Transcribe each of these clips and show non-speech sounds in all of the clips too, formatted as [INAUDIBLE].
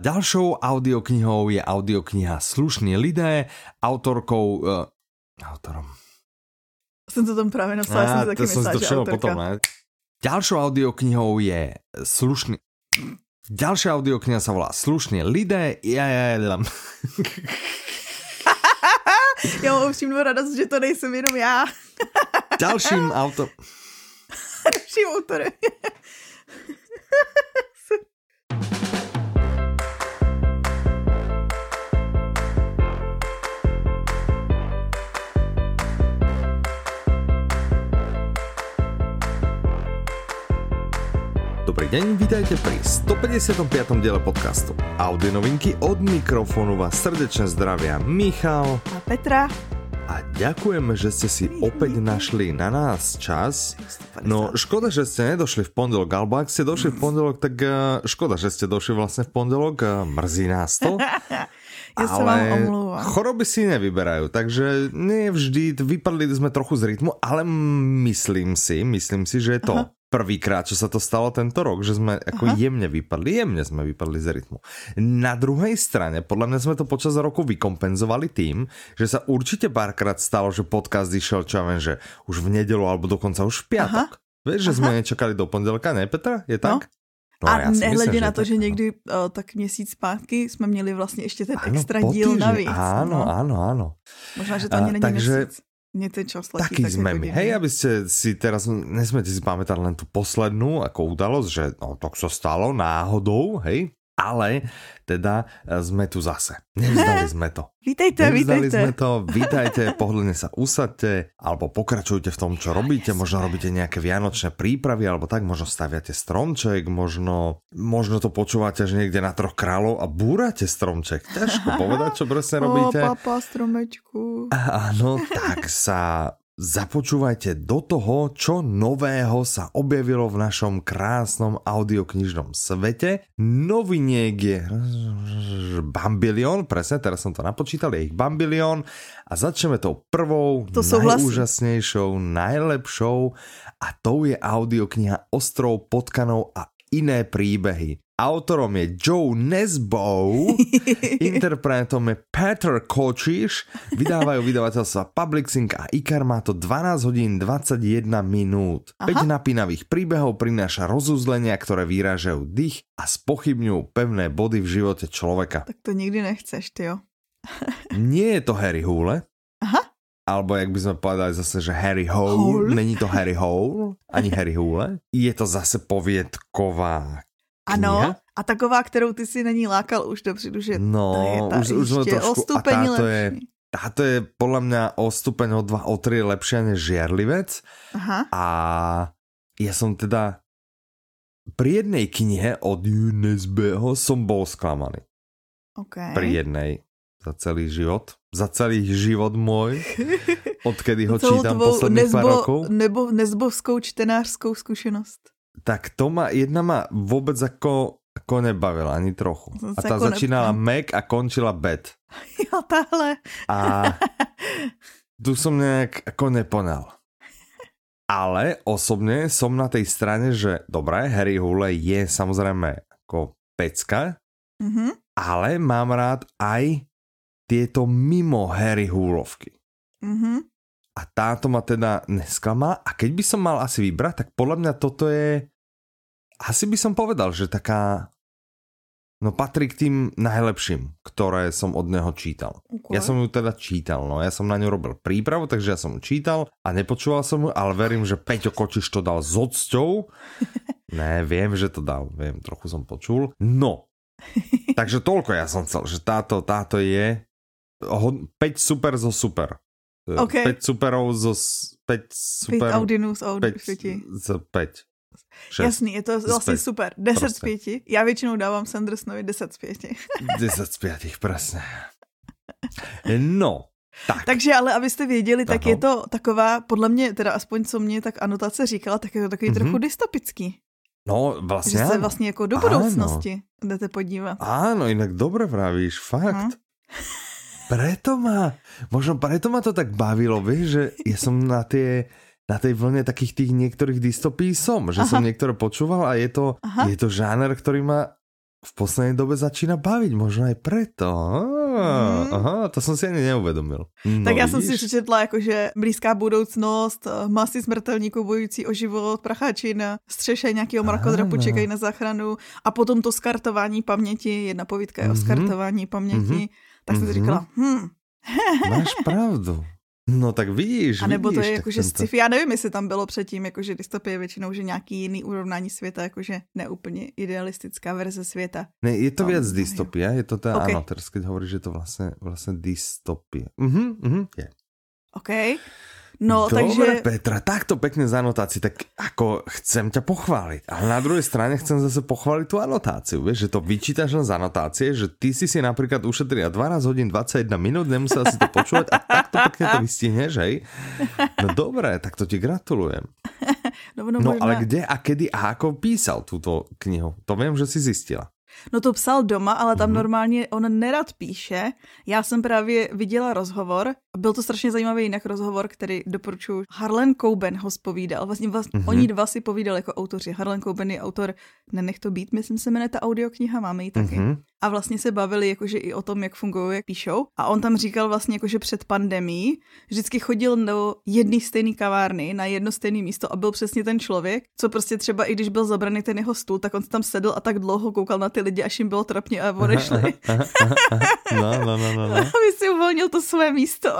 Ďalšou audioknihou je audiokniha Slušní lidé, autorkou... Uh, autorom. Jsem to tam právě napsala, jsem si taky to si myslela, to že autorka. potom, ne? Ďalšou audioknihou je Slušný... Ďalšia audiokniha sa volá Slušní lidé, ja, ja, ja, Já mám upřímnou radost, že to nejsem jenom já. [LAUGHS] Ďalším autor... [LAUGHS] Dalším autorem. Dobrý deň, vítajte pri 155. diele podcastu Audio novinky od mikrofónu vás srdečne zdravia Michal A Petra. a ďakujeme, že ste si opäť našli na nás čas. No, škoda, že ste nedošli v pondelok, alebo ak ste došli v pondelok, tak eh, škoda, že ste došli vlastne v pondelok, eh, mrzí nás to. [LAUGHS] Já se vám omlouvám. choroby si nevyberajú, takže nie vždy, vypadli sme trochu z rytmu, ale myslím si, myslím si, že je to Aha. Prvýkrát, čo sa to stalo tento rok, že sme ako Aha. jemne vypadli, jemne sme vypadli z rytmu. Na druhej strane, podľa mňa sme to počas roku vykompenzovali tým, že sa určite párkrát stalo, že podcast išiel, čo ja viem, že už v nedelu alebo dokonca už v piatok. Vieš, že sme nečakali do pondelka, ne Petra? Je tak? No, a já si nehledě myslím, na to, tak, že no. někdy uh, tak měsíc zpátky jsme měli vlastně ještě ten Áno, extra díl navíc. Áno, no. áno, áno. Možná, že to A, ani není takže měsíc. Mně ten čas letí Taký tak sme my. Hej, aby ste si teraz, nesmete si pamätať len tú poslednú ako udalosť, že no, tak sa stalo náhodou, hej, ale teda e, sme tu zase. Nevzdali [LAUGHS] sme to. Vítejte, Nevzdali vítejte. sme to, vítajte, pohodlne sa usadte, alebo pokračujte v tom, čo robíte, možno robíte nejaké vianočné prípravy, alebo tak, možno staviate stromček, možno, možno to počúvate až niekde na troch kráľov a búrate stromček. Ťažko povedať, čo presne [LAUGHS] robíte. O, papa stromečku. Áno, tak sa započúvajte do toho, čo nového sa objavilo v našom krásnom audioknižnom svete. Noviniek je bambilion, presne, teraz som to napočítal, je ich bambilion. A začneme tou prvou, To najúžasnejšou, najlepšou. A tou je audiokniha Ostrov potkanov a iné príbehy. Autorom je Joe Nesbo, [LAUGHS] interpretom je Peter Kočiš, vydávajú vydavateľstva Publixing a Ikar má to 12 hodín 21 minút. Aha. 5 napínavých príbehov prináša rozuzlenia, ktoré vyrážajú dých a spochybňujú pevné body v živote človeka. Tak to nikdy nechceš, ty jo. Nie je to Harry Hule, Aha. Alebo jak by sme povedali zase, že Harry Hole, Hole? není to Harry Hole, ani Harry Hule. Je to zase poviedková Ano, a taková, kterou ty si na ní lákal už dopředu, že No, to je ta už, už ještě trošku... o stupeň a táto je, lepší. táto je podľa mňa o stupeň o 2, o 3 lepšia než Žiarlivec. Aha, A ja som teda pri jednej knihe od UNSBho som bol sklamaný. ok. Pri jednej za celý život. Za celý život môj. Odkedy ho čítam tvou posledných pár rokov. nebo nezbovskou čtenářskou zkušenost. Tak to ma, jedna ma vôbec ako, ako nebavila, ani trochu. A Zase tá ako začínala nebavila. Mac a končila Bad. [LAUGHS] Jo, tahle. A tu som nejak ako neponal. Ale osobne som na tej strane, že dobré, Harry Hule je samozrejme ako pecka, Mhm. ale mám rád aj tieto mimo Harry Hulovky. Mhm. A táto ma teda nesklamala. A keď by som mal asi vybrať, tak podľa mňa toto je... Asi by som povedal, že taká... No patrí k tým najlepším, ktoré som od neho čítal. Okay. Ja som ju teda čítal, no ja som na ňu robil prípravu, takže ja som čítal a nepočúval som ju, ale verím, že Peťo Kočiš to dal s odsťou. [LAUGHS] ne, viem, že to dal, viem, trochu som počul. No, [LAUGHS] takže toľko ja som chcel, že táto, táto je 5 super zo super. OK. 5 superov zo 5 Super. super... Audinu z Audi 5 5. z 5. Jasný, je to z vlastně super. 10 z Prostě. 5. Já většinou dávám Sandersonovi 10 z 5. 10 [LAUGHS] z 5, presne. No, tak. Takže ale abyste věděli, tak Ano. je to taková, podle mě, teda aspoň co mě tak anotace říkala, tak je to takový Mhm. trochu dystopický. No, Že vlastne se vlastně jako do budoucnosti jdete podívat. Áno, inak dobre vravíš, fakt. Hm? [LAUGHS] Preto ma, možno preto ma to tak bavilo, vieš, že ja som na tie na tej vlne takých tých niektorých dystopí som, že Aha. som niektoré počúval a je to, Aha. je to žáner, ktorý ma v poslednej dobe začína baviť, možno aj preto. Mm. Aha, to som si ani neuvedomil. No, tak já vidíš? jsem si přečetla, jakože blízká budoucnost, eh, masy smrtelníků bojující o život, pracháči na střeše nějakého mrakodrapu čekají na záchranu a potom to skartování paměti, jedna povídka je mm-hmm. o mhm. skartování paměti, mm-hmm. Tak jsem si mhm. říkala, hm. [LAUGHS] Máš pravdu. No tak vidíš, A nebo vidíš, to je jakože sci-fi, já nevím, jestli tam bylo předtím, jakože dystopie většinou, že nějaký jiný urovnání světa, jakože neúplně idealistická verze světa. Ne, je to no, věc dystopie, je to teda, okay. ano, teraz keď hovoríš, že to vlastně, vlastně dystopie. Mhm, mhm, je. OK. No, Dobre, takže... Petra, takto pekne z anotácií, tak ako chcem ťa pochváliť. Ale na druhej strane chcem zase pochváliť tú anotáciu, vieš, že to vyčítaš len z anotácie, že ty si si napríklad ušetrila 12 hodín 21 minút, nemusela si to počúvať a takto pekne to vystihneš, hej? No dobré, tak to ti gratulujem. [LAUGHS] No, no, no ale kde a kedy a ako písal túto knihu? To viem, že si zistila. No to psal doma, ale tam mm-hmm. normálně on nerad píše. Já jsem právě viděla rozhovor, byl to strašně zajímavý jinak rozhovor, který doporučuji. Harlan Coben ho spovídal, vlastně, vlastně mm-hmm. oni dva si povídali jako autoři. Harlan Coben je autor Nenech to být, myslím se jmenuje ta audiokniha, máme ji taky. Mm-hmm a vlastně se bavili jakože i o tom, jak fungují, jak píšou. A on tam říkal vlastně jakože před pandemí vždycky chodil do jedné stejné kavárny na jedno stejné místo a byl přesně ten člověk, co prostě třeba i když byl zabraný ten jeho stůl, tak on tam sedl a tak dlouho koukal na ty lidi, až jim bylo trapně a [LAUGHS] odešli. [LAUGHS] no, no, no, no, no. [LAUGHS] Aby si uvolnil to své místo.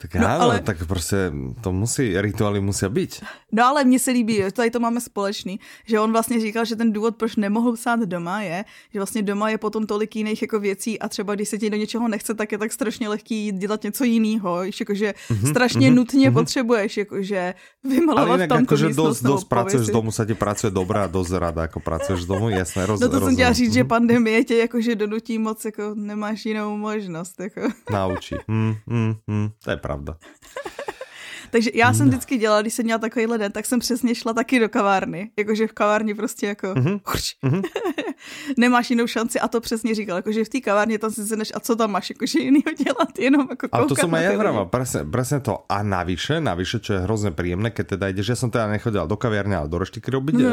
tak no, áno, ale... tak prostě to musí, rituály musí být. No ale mně se líbí, tady to máme společný, že on vlastně říkal, že ten důvod, proč nemohl psát doma je, že vlastně doma je potom tolik jiných jako věcí a třeba když se ti do něčeho nechce, tak je tak strašně lehký dělat něco jiného, jakože mm-hmm, strašně mm-hmm, nutně mm-hmm. potřebuješ jakože vymalovat tam jakože dost, dost pracuješ z domu, se ti pracuje dobrá, dost rada, jako pracuješ z domu, jasné, roz, No to jsem chtěla říct, že mhm. pandemie tě jakože donutí moc, jako nemáš jinou možnost. Jako. Naučí, mm, mm, mm, to je pravda. [LAUGHS] Takže já jsem no. vždycky dělala, když jsem měla takovýhle den, tak jsem přesně šla taky do kavárny. Jakože v kavárně prostě jako mm-hmm. mm-hmm. [LAUGHS] nemáš jinou šanci a to přesně říkal, jakože v té kavárně tam si zeneš a co tam máš, jakože jinýho dělat, jenom jako A to som aj ja vravala, presne, presne to. A navyše, navyše, čo je hrozně príjemné, keď teda ideš, ja som teda nechodila do kavárny, ale do reštiky robiť mm.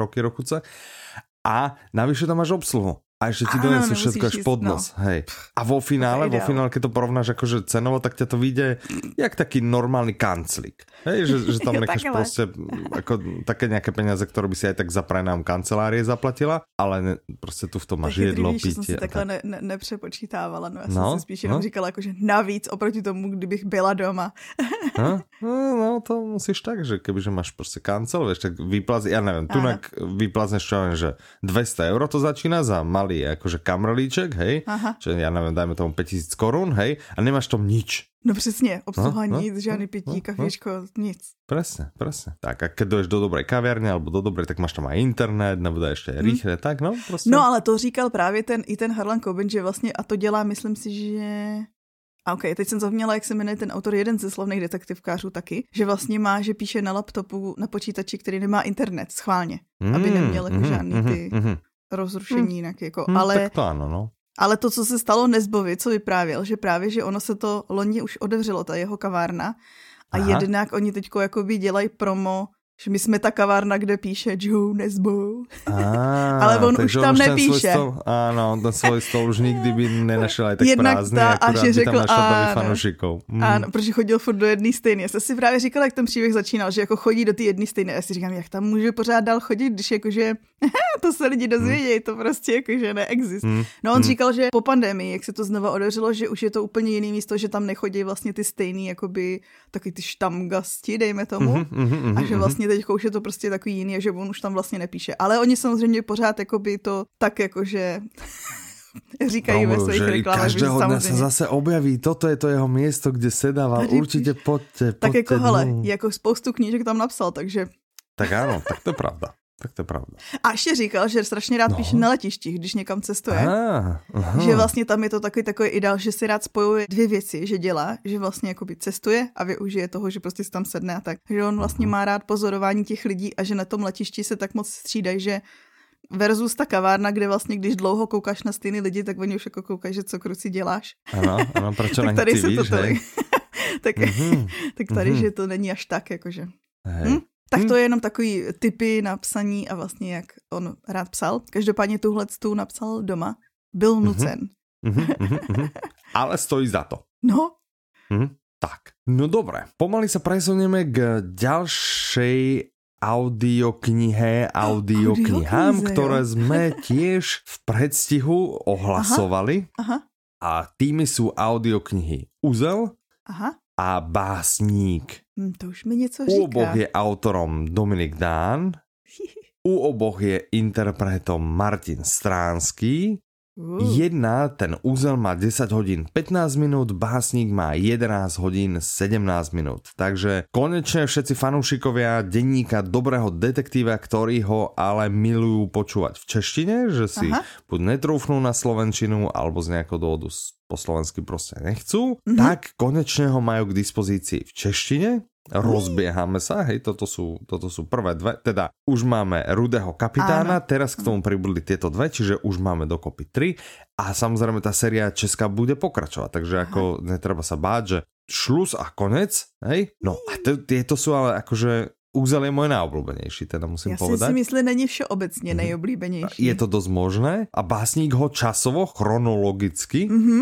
roky, rokuce. A navyše tam máš obsluhu. A ešte ti donesú všetko až pod nos. No. Hej. A vo finále, vo finále, keď to porovnáš akože cenovo, tak ťa to vyjde jak taký normálny kanclík. Hej, že, že tam [LAUGHS] necháš proste ako také nejaké peniaze, ktoré by si aj tak za prenám kancelárie zaplatila, ale ne, proste tu v tom máš jedlo, pitě. jsem si takhle ne, ne, nepřepočítávala, no já no, jsem si spíš jenom no. říkala, jakože navíc oproti tomu, kdybych byla doma. no, [LAUGHS] no, no, to musíš tak, že kebyže máš prostě kancel, vieš, tak vyplaz, ja neviem, tunak vyplazneš čo že 200 euro to začína za malý malý akože kamrlíček, hej, Aha. čo ja neviem, dajme tomu 5000 korun, hej, a nemáš tam nič. No přesně, obsluha no, no, nic, žádný pití, no, kafičko, no. nic. Presne, presne. Tak a keď doješ do dobrej kaviarny alebo do dobrej, tak máš tam aj internet, nebo ještě hmm. rýchle, tak no, prostě. No ale to říkal právě ten, i ten Harlan Coben, že vlastně, a to dělá, myslím si, že a ok, teď jsem zapomněla, jak se jmenuje ten autor, jeden ze slavných detektivkářů taky, že vlastně má, že píše na laptopu, na počítači, který nemá internet, schválně, mm, aby neměl jako mm, žádný mm, ty mm, rozrušení hmm. jinak. Jako, hmm, ale, tak to ano, no. Ale to, co se stalo Nezbovi, co vyprávěl, že právě, že ono se to loni už odevřelo, ta jeho kavárna, a Aha. jednak oni teďko jakoby dělají promo že my jsme ta kavárna, kde píše Joe Nesbo. [LAUGHS] Ale on už tam už nepíše. Stol, áno, ten svůj stol už nikdy by nenašel aj tak Jednak prázdný, ta, a že řekl, tam fanoušiků. Mm. Ano, protože chodil furt do jedné stejné. Já jsem si právě říkala, jak ten příběh začínal, že jako chodí do té jedné stejné. Já si říkám, jak tam může pořád dál chodit, když jakože [LAUGHS] to se lidi dozvědějí, mm. to prostě jakože neexistuje. Mm. No on mm. říkal, že po pandemii, jak se to znova odevřelo, že už je to úplně jiný místo, že tam nechodí vlastně ty stejný, jakoby taky ty štamgasti, dejme tomu. Mm, mm, mm, a že vlastně teď už je to prostě takový jiný, že on už tam vlastně nepíše. Ale oni samozřejmě pořád jakoby to tak jakože [LAUGHS] říkají no, ve svých reklamách. Každého dne se zase objaví, toto je to jeho místo, kde sedával, Tady určitě pojďte, pojďte. Tak jako, hele, jako spoustu knížek tam napsal, takže... Tak ano, tak to je pravda. Tak to je pravda. A ještě říkal, že strašně rád no. píše na letištích, když někam cestuje. Ah, že vlastně tam je to takový takový ideál, že si rád spojuje dvě věci, že dělá, že vlastně jakoby cestuje a využije toho, že prostě si tam sedne a tak. Že on vlastně uh-huh. má rád pozorování těch lidí a že na tom letišti se tak moc střídají, že versus ta kavárna, kde vlastně, když dlouho koukáš na stejný lidi, tak oni už jako koukají, že co kruci děláš. Ano, ano, proč [LAUGHS] [LAUGHS] tak tady se víš, to tady, tak, mm-hmm. tak tady, mm-hmm. že to není až tak, jakože. Hej. Hm? Tak to je jenom takový typy na psaní a vlastně jak on rád psal. Každopádně tuhle tu napsal doma. Byl Mhm. nucen. Mhm, mhm. Ale stojí za to. No. Tak, no dobre. Pomaly sa presunieme k ďalšej audioknihe, audioknihám, audioknize, ktoré jo. sme [LAUGHS] tiež v predstihu ohlasovali. aha, A tými sú audioknihy Uzel aha. a Básník. Hm, to už mi něco U oboch říká. je autorom Dominik Dán, [LAUGHS] u oboch je interpretom Martin Stránský. Uh, Jedna, ten úzel má 10 hodín 15 minút, básnik má 11 hodín 17 minút. Takže konečne všetci fanúšikovia denníka dobrého detektíva, ktorí ho ale milujú počúvať v češtine, že si Aha. buď netrúfnú na slovenčinu, alebo z nejakého dôvodu po slovensky proste nechcú, Mhm. tak konečne ho majú k dispozícii v češtine. Rozbiehame sa, hej, toto sú, toto sú prvé dve, teda už máme Rudého kapitána, Áno. teraz k tomu pribudli tieto dve, čiže už máme dokopy tri a samozrejme tá séria Česká bude pokračovať, takže ako netreba sa báť, že šlus a konec, hej, no a t- tieto sú ale akože Úzel je môj najobľúbenejší, teda musím Já si, povedať. si myslím, není všeobecně Mhm. nejoblíbenější. Je to dosť možné a básnik ho časovo, chronologicky, Mhm.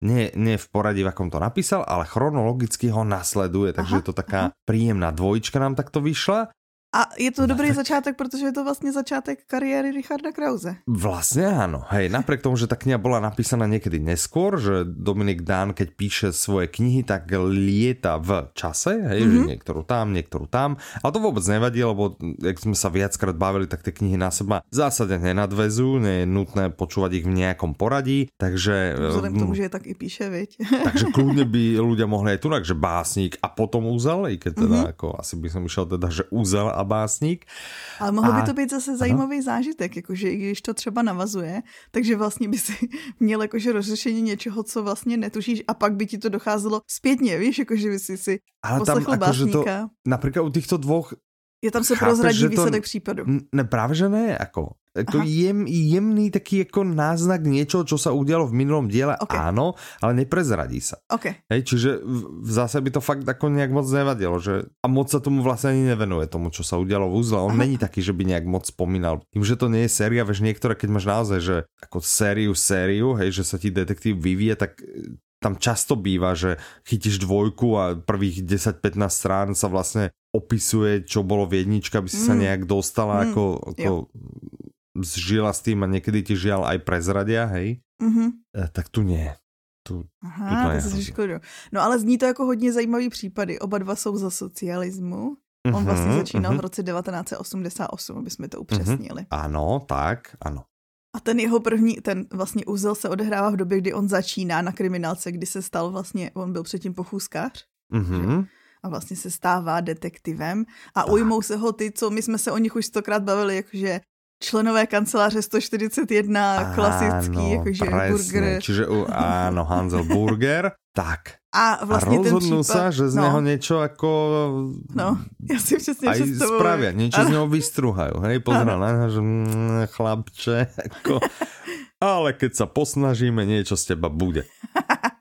Nie, nie v poradí, v akom to napísal, ale chronologicky ho nasleduje, takže Aha, je to taká príjemná dvojička nám takto vyšla. A je to No, dobrý tak- začátek, protože je to vlastně začátek kariéry Richarda Krause. Vlastne áno, hej, napriek tomu, že tá kniha bola napísaná niekedy neskôr, že Dominik Dán, keď píše svoje knihy, tak lieta v čase, hej, mm-hmm. že niektorú tam, niektorú tam, ale to vôbec nevadí, lebo jak sme sa viackrát bavili, tak tie knihy na seba v zásade nenadvezú, nie je nutné počúvať ich v nejakom poradí, takže... Vzhledem k mm, tomu, že je tak i píše, viď? [LAUGHS] Takže kľudne by ľudia mohli aj tunak, že básnik a potom úzel, i keď teda Mhm. mm-hmm. ako asi by som išiel teda, že úzel a básník. Ale mohl by A- to být zase zajímavý zážitek, jakože i když to třeba navazuje, takže vlastně by si [LAUGHS] měl jakože rozřešení něčeho, co vlastně netušíš a pak by ti to docházelo zpětně, víš, jakože by si si Ale tam akože to, napríklad u týchto dvoch, Je tam se chápeš, prozradí že to- výsledek případu. ne, práve že ne, ako, ako Aha. jem, jemný taký ako náznak niečoho, čo sa udialo v minulom diele, Ok. áno, ale neprezradí sa. OK. Hej, čiže v, zase by to fakt ako nejak moc nevadilo, že a moc sa tomu vlastne ani nevenuje tomu, čo sa udialo v úzle. On Aha. není taký, že by nejak moc spomínal. Tým, že to nie je séria, vieš, niektoré, keď máš naozaj, že ako sériu, sériu, hej, že sa ti detektív vyvíje, tak tam často býva, že chytíš dvojku a prvých 10-15 strán sa vlastne opisuje, čo bolo v jedničke, aby si sa Mm. nejak dostala, Mm, ako, ako zžila s tým a niekedy ti žiaľ aj prezradia, hej. Mhm. E, tak tu nie. Tu, to Aha, je to škodu. No ale zní to jako hodně zajímavý případy. Oba dva jsou za socialismu. On vlastně Mhm, začínal mhm. v roce 1988, aby jsme to upřesnili. Áno, tak, áno. A ten jeho první, ten vlastně úzel se odehrává v době, kdy on začíná na kriminálce, kdy se stal vlastně, on byl předtím pochůzkář Mhm. a vlastně se stává detektivem a Tak. ujmou se ho ty, co my jsme se o nich už stokrát bavili, jakože členové kanceláře 141, klasický, Áno, jakože presne. burger. Čiže u, áno, Hansel Burger. [LAUGHS] Tak. A A vlastně ten rozhodnú případ, sa, že z no, neho niečo ako... No, já si přesně aj představuju. spravia, niečo z Ano. neho vystruhajú. Hej, pozera na neho, že mm, chlapče, ako... [LAUGHS] Ale keď sa posnažíme, niečo z teba bude. [LAUGHS]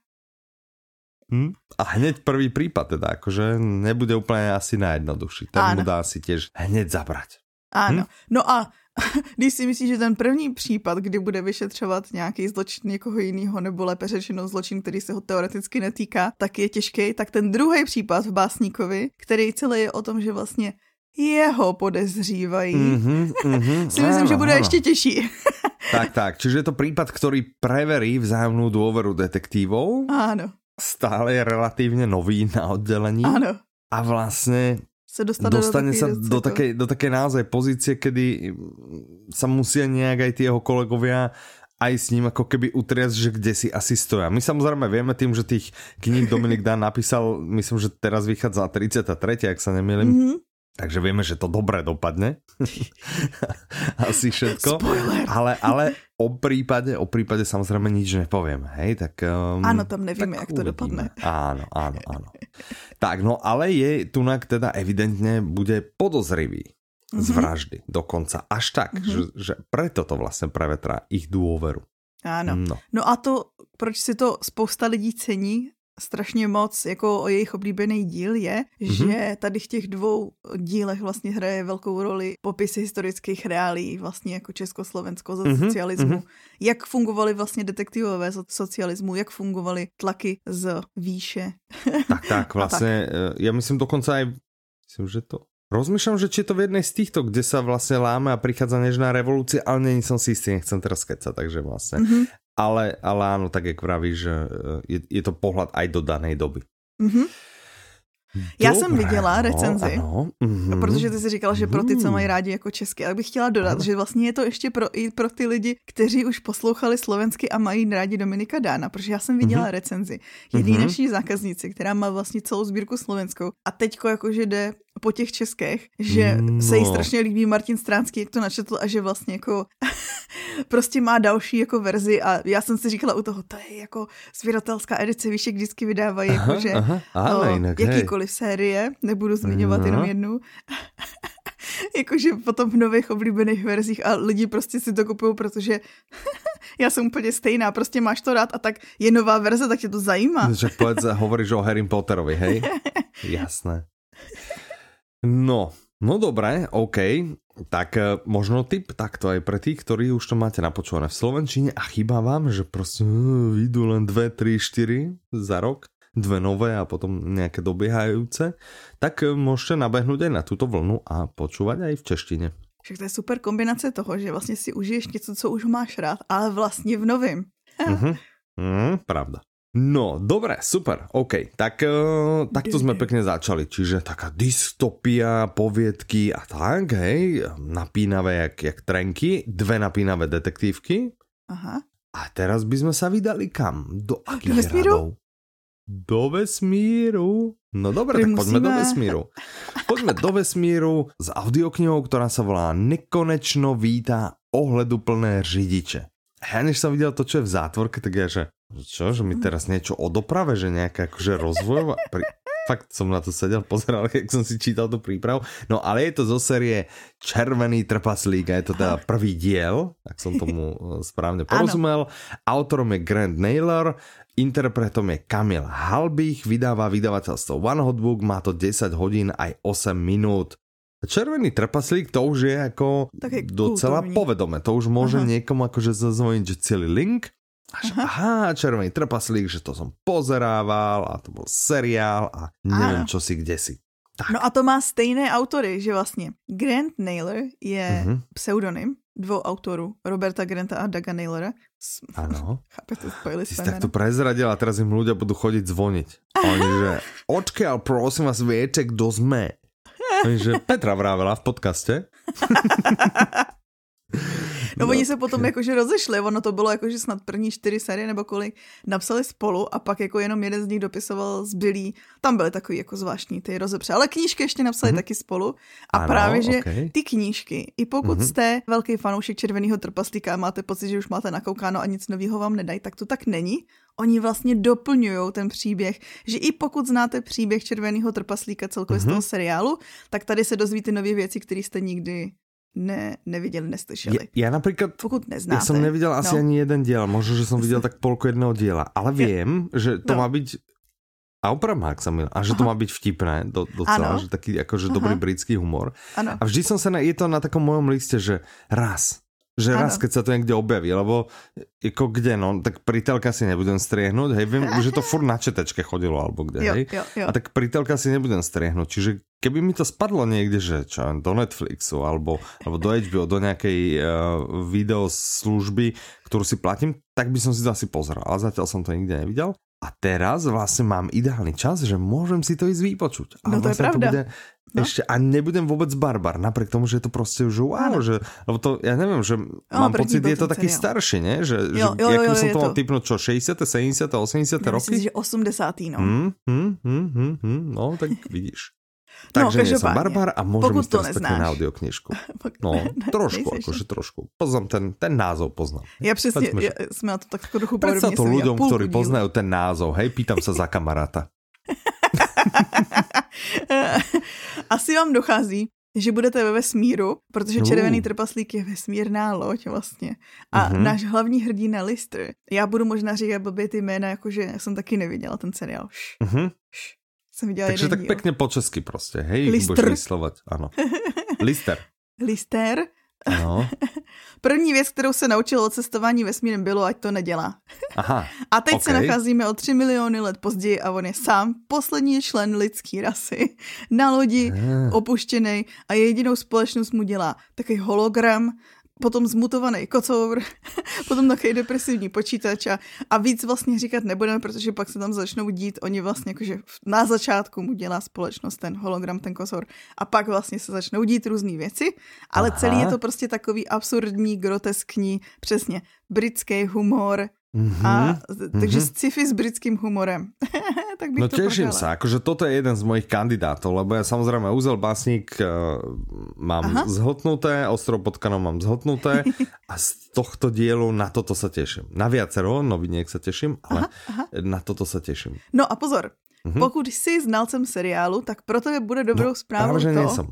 Hm? A hneď prvý prípad teda, akože nebude úplne asi najjednoduchší. Ten mu Áno. dá si tiež hneď zabrať. Ano. Hm? No a [LAUGHS] když si myslíš, že ten první případ, kdy bude vyšetřovat nějaký zločin někoho jiného, nebo lépe řečeno zločin, který se ho teoreticky netýká, tak je těžký, tak ten druhý případ v Básníkovi, který celý je o tom, že vlastně jeho podezřívají, Mhm, mhm, [LAUGHS] si myslím, že áno, bude áno. ještě těžší. [LAUGHS] Tak, tak. Čiže je to prípad, ktorý preverí vzájomnú dôveru detektívov. Ano, Stále je relatívne nový na oddelení. ano. A vlastne Se dostane, dostane do sa takej do jako- takej, do takej naozaj pozície, kedy sa musia nejak aj tí jeho kolegovia aj s ním ako keby utriasť, že kde si asi stoja. My samozrejme vieme tým, že tých kníh Dominik Dán napísal, myslím, že teraz vychádza 33, ak sa nemýlim. Mhm. Takže vieme, že to dobre dopadne. [LAUGHS] Asi všetko. Spoiler. Ale, ale o prípade, o prípade samozrejme nič nepoviem, hej, tak... Um, Ano, tam nevíme, jak to uvidíme. dopadne. Áno, áno, áno. tak, no ale je tunak teda evidentne bude podozrivý z Mhm. vraždy dokonca. Až tak, Mhm. že, že preto to vlastne prevetrá ich dôveru. Ano. No. No a to, proč si to spousta lidí cení, strašně moc jako o jejich oblíbený díl je, mm-hmm. že tady v těch dvou dílech vlastně hraje velkou roli popisy historických reálí vlastně jako Československo za mm-hmm. socialismu. Mm-hmm. Jak fungovaly vlastně detektivové socialismu, jak fungovaly tlaky z výše. Tak, tak, [LAUGHS] vlastně, tak. Eh, já myslím dokonce aj, myslím, že to Rozmýšľam, že či to v jednej z týchto, kde sa vlastne láme a prichádza nežná revolúcia, ale není som si istý, nechcem teraz kecať, takže vlastne. Mm -hmm. Ale, ale áno, tak jak vravíš, že eh, je, je to pohľad aj do danej doby. Mm -hmm. Já jsem viděla recenzi, ano, mm-hmm. protože ty jsi říkal, že pro ty, co mají rádi jako česky, ale bych chtěla dodat, ano. že vlastně je to ještě pro, i pro ty lidi, kteří už poslouchali slovensky a mají rádi Dominika Dána, protože já jsem viděla mm-hmm. recenzi jedné mm-hmm. naší zákaznici, která má vlastně celou sbírku slovenskou a teďko jakože jde po těch českých, že no. se jí strašně líbí Martin Stránský, jak to načetl a že vlastně jako prostě má další jako verzi a já jsem si říkala u toho, to je jako svěratelská edice, víš, jak vždycky vydávají aha, jakože aha, ale jinak, jakýkoliv hej. série, nebudu zmiňovat aha. jenom jednu. [LAUGHS] jakože potom v nových oblíbených verzích a lidi prostě si to kupují, protože [LAUGHS] já jsem úplně stejná, prostě máš to rád a tak je nová verze, tak tě to zajímá. Že povedz, [LAUGHS] hovoríš o Harry Potterovi, hej? Jasné. No, no dobré, OK. Tak eh, možno tip takto aj pre tých, ktorí už to máte napočúvané v Slovenčine a chýba vám, že prostě uh, vyjdú len 2, 3, 4 za rok, dve nové a potom nejaké dobiehajúce, tak eh, môžete nabehnúť aj na túto vlnu a počúvať aj v češtine. Však to je super kombinace toho, že vlastně si užiješ něco, co už máš rád, ale vlastně v novém. mm-hmm. mm, pravda. No, dobre, super, OK. Tak, uh, takto sme pekne začali, čiže taká dystopia, poviedky a tak, hej, napínavé jak, jak trenky, dve napínavé detektívky. Aha. A teraz by sme sa vydali kam? Do akých Do vesmíru? Radov? Do vesmíru? No dobre, tak poďme do vesmíru. Poďme do vesmíru s audioknihou, ktorá sa volá Nekonečno vítá ohleduplné řidiče. Ja než som videl to, čo je v zátvorke, tak ja, že čo, že mi teraz niečo o doprave, že nejaká akože rozvojová... Pri... Fakt som na to sedel, [LAUGHS] pozeral, keď som si čítal tú prípravu. No ale je to zo série Červený trpaslík a je to teda prvý diel, ak som tomu eh, správne porozumel. Autorom je Grant Naylor, interpretom je Kamil Halbich, vydáva vydavateľstvo One Hot Book, má to 10 hodín aj 8 minút. Červený trpaslík to už je ako Také docela povedome. To už môže Aha. niekomu akože zazvoniť, že celý link až, aha, červený trpaslík, že to som pozerával a to byl seriál a nevím, čo si, kde si. Tak. No a to má stejné autory, že vlastně Grant Naylor je mm-hmm. pseudonym dvou autorů, Roberta Granta a Daga Naylora. Ano. [LAUGHS] Chápete, spojili Ty tak to prezradila a teraz im ľudia budú chodiť zvoniť. Oni, že [LAUGHS] odkiaľ prosím vás viete, kdo sme? Oni, že Petra vrávela v podcaste. [LAUGHS] No, no oni se potom jakože rozešli, ono to bylo jakože snad první čtyři série nebo kolik napsali spolu a pak jako jenom jeden z nich dopisoval zbylý, tam byly takový jako zvláštní ty rozepře, ale knížky ještě napsali mm-hmm. taky spolu a ano, právě, že okay. ty knížky, i pokud mm-hmm. jste velký fanoušek Červeného trpaslíka a máte pocit, že už máte nakoukáno a nic nového vám nedají, tak to tak není. Oni vlastně doplňují ten příběh, že i pokud znáte příběh Červeného trpaslíka celkově mm-hmm. z toho seriálu, tak tady se dozvíte nové věci, které jste nikdy ne, neviděli, neslyšeli. Ja, ja napríklad, Pokud neznáte. Ja som nevidel asi no. ani jeden diel, možno, že som videl tak polku jedného diela, ale viem, ja. že to no. má byť a opravdu ak sa A že Aha. to má byť vtipné do, docela, ano. že taký akože Aha. dobrý britský humor. Ano. A vždy som sa, na, je to na takom mojom liste, že raz, že ano. raz, keď sa to niekde objaví, lebo ako kde, no, tak pritelka si nebudem striehnúť, hej, viem, že to furt na četečke chodilo, alebo kde, jo, hej, jo, jo. a tak pritelka si nebudem striehnúť, čiže keby mi to spadlo niekde, že čo, do Netflixu, alebo, alebo do HBO, do nejakej uh, videoslužby, ktorú si platím, tak by som si to asi pozrel, ale zatiaľ som to nikde nevidel. A teraz vlastne mám ideálny čas, že môžem si to ísť vypočuť. No to je vlastne pravda. To bude, No? Ešte a nebudem vôbec barbar, napriek tomu, že je to proste už wow, ano. že, lebo to, ja neviem, že no, mám pocit, je to taký starší, ne? Že, jo, že jo, jo, jo, som to mal typnúť, čo, 60., 70., 80. Ja roky? Myslím, že 80. no. Hmm, hmm, hmm, hmm, hmm, no, tak vidíš. Takže no, nie som barbar a môžem ísť teraz na audioknižku. [LAUGHS] No, trošku, akože trošku. Poznám ten, ten názov, poznám. Ja presne, ja, sme na to tak trochu Predstav to ľuďom, ktorí poznajú ten názov, hej, pýtam sa za kamaráta. [LAUGHS] Asi vám dochází, že budete ve vesmíru, protože Červený trpaslík je vesmírná loď vlastně. A uh-huh. náš hlavní hrdina Lister, já budu možná říkat blbě ty jména, jakože já jsem taky neviděla ten seriál. Uh-huh. Jsem viděla Takže tak díl. pěkně po česky prostě, hej, Lister. budeš vyslovat, ano. [LAUGHS] Lister. Lister. Ano. [LAUGHS] První věc, kterou se naučil o cestování vesmírem, bylo, ať to nedělá. Aha, [LAUGHS] a teď okay. se nacházíme o 3 miliony let později a on je sám poslední člen lidské rasy na lodi, opuštěný a jedinou společnost mu dělá takový hologram potom zmutovaný kocour, [LAUGHS] potom takový depresivní počítač a, a víc vlastně říkat nebudeme, protože pak se tam začnou dít, oni vlastně jakože na začátku mu dělá společnost ten hologram, ten kocour a pak vlastně se začnou dít různé věci, ale Aha. celý je to prostě takový absurdní, groteskní, přesně britský humor, Mm-hmm, a, takže mm-hmm. sci-fi s britským humorem. [LAUGHS] tak bych no to teším sa, akože toto je jeden z mojich kandidátov, lebo ja samozrejme Úzel Básnik uh, mám Aha. zhltnuté, Ostrov pod kanom mám zhltnuté a z tohto dielu na toto sa teším. Na viacero noviniek sa teším, ale aha, aha. na toto sa teším. No a pozor, mm-hmm. pokud jsi znalcem seriálu, tak pro tebe bude dobrou no, zprávou práve, že to, nejsem.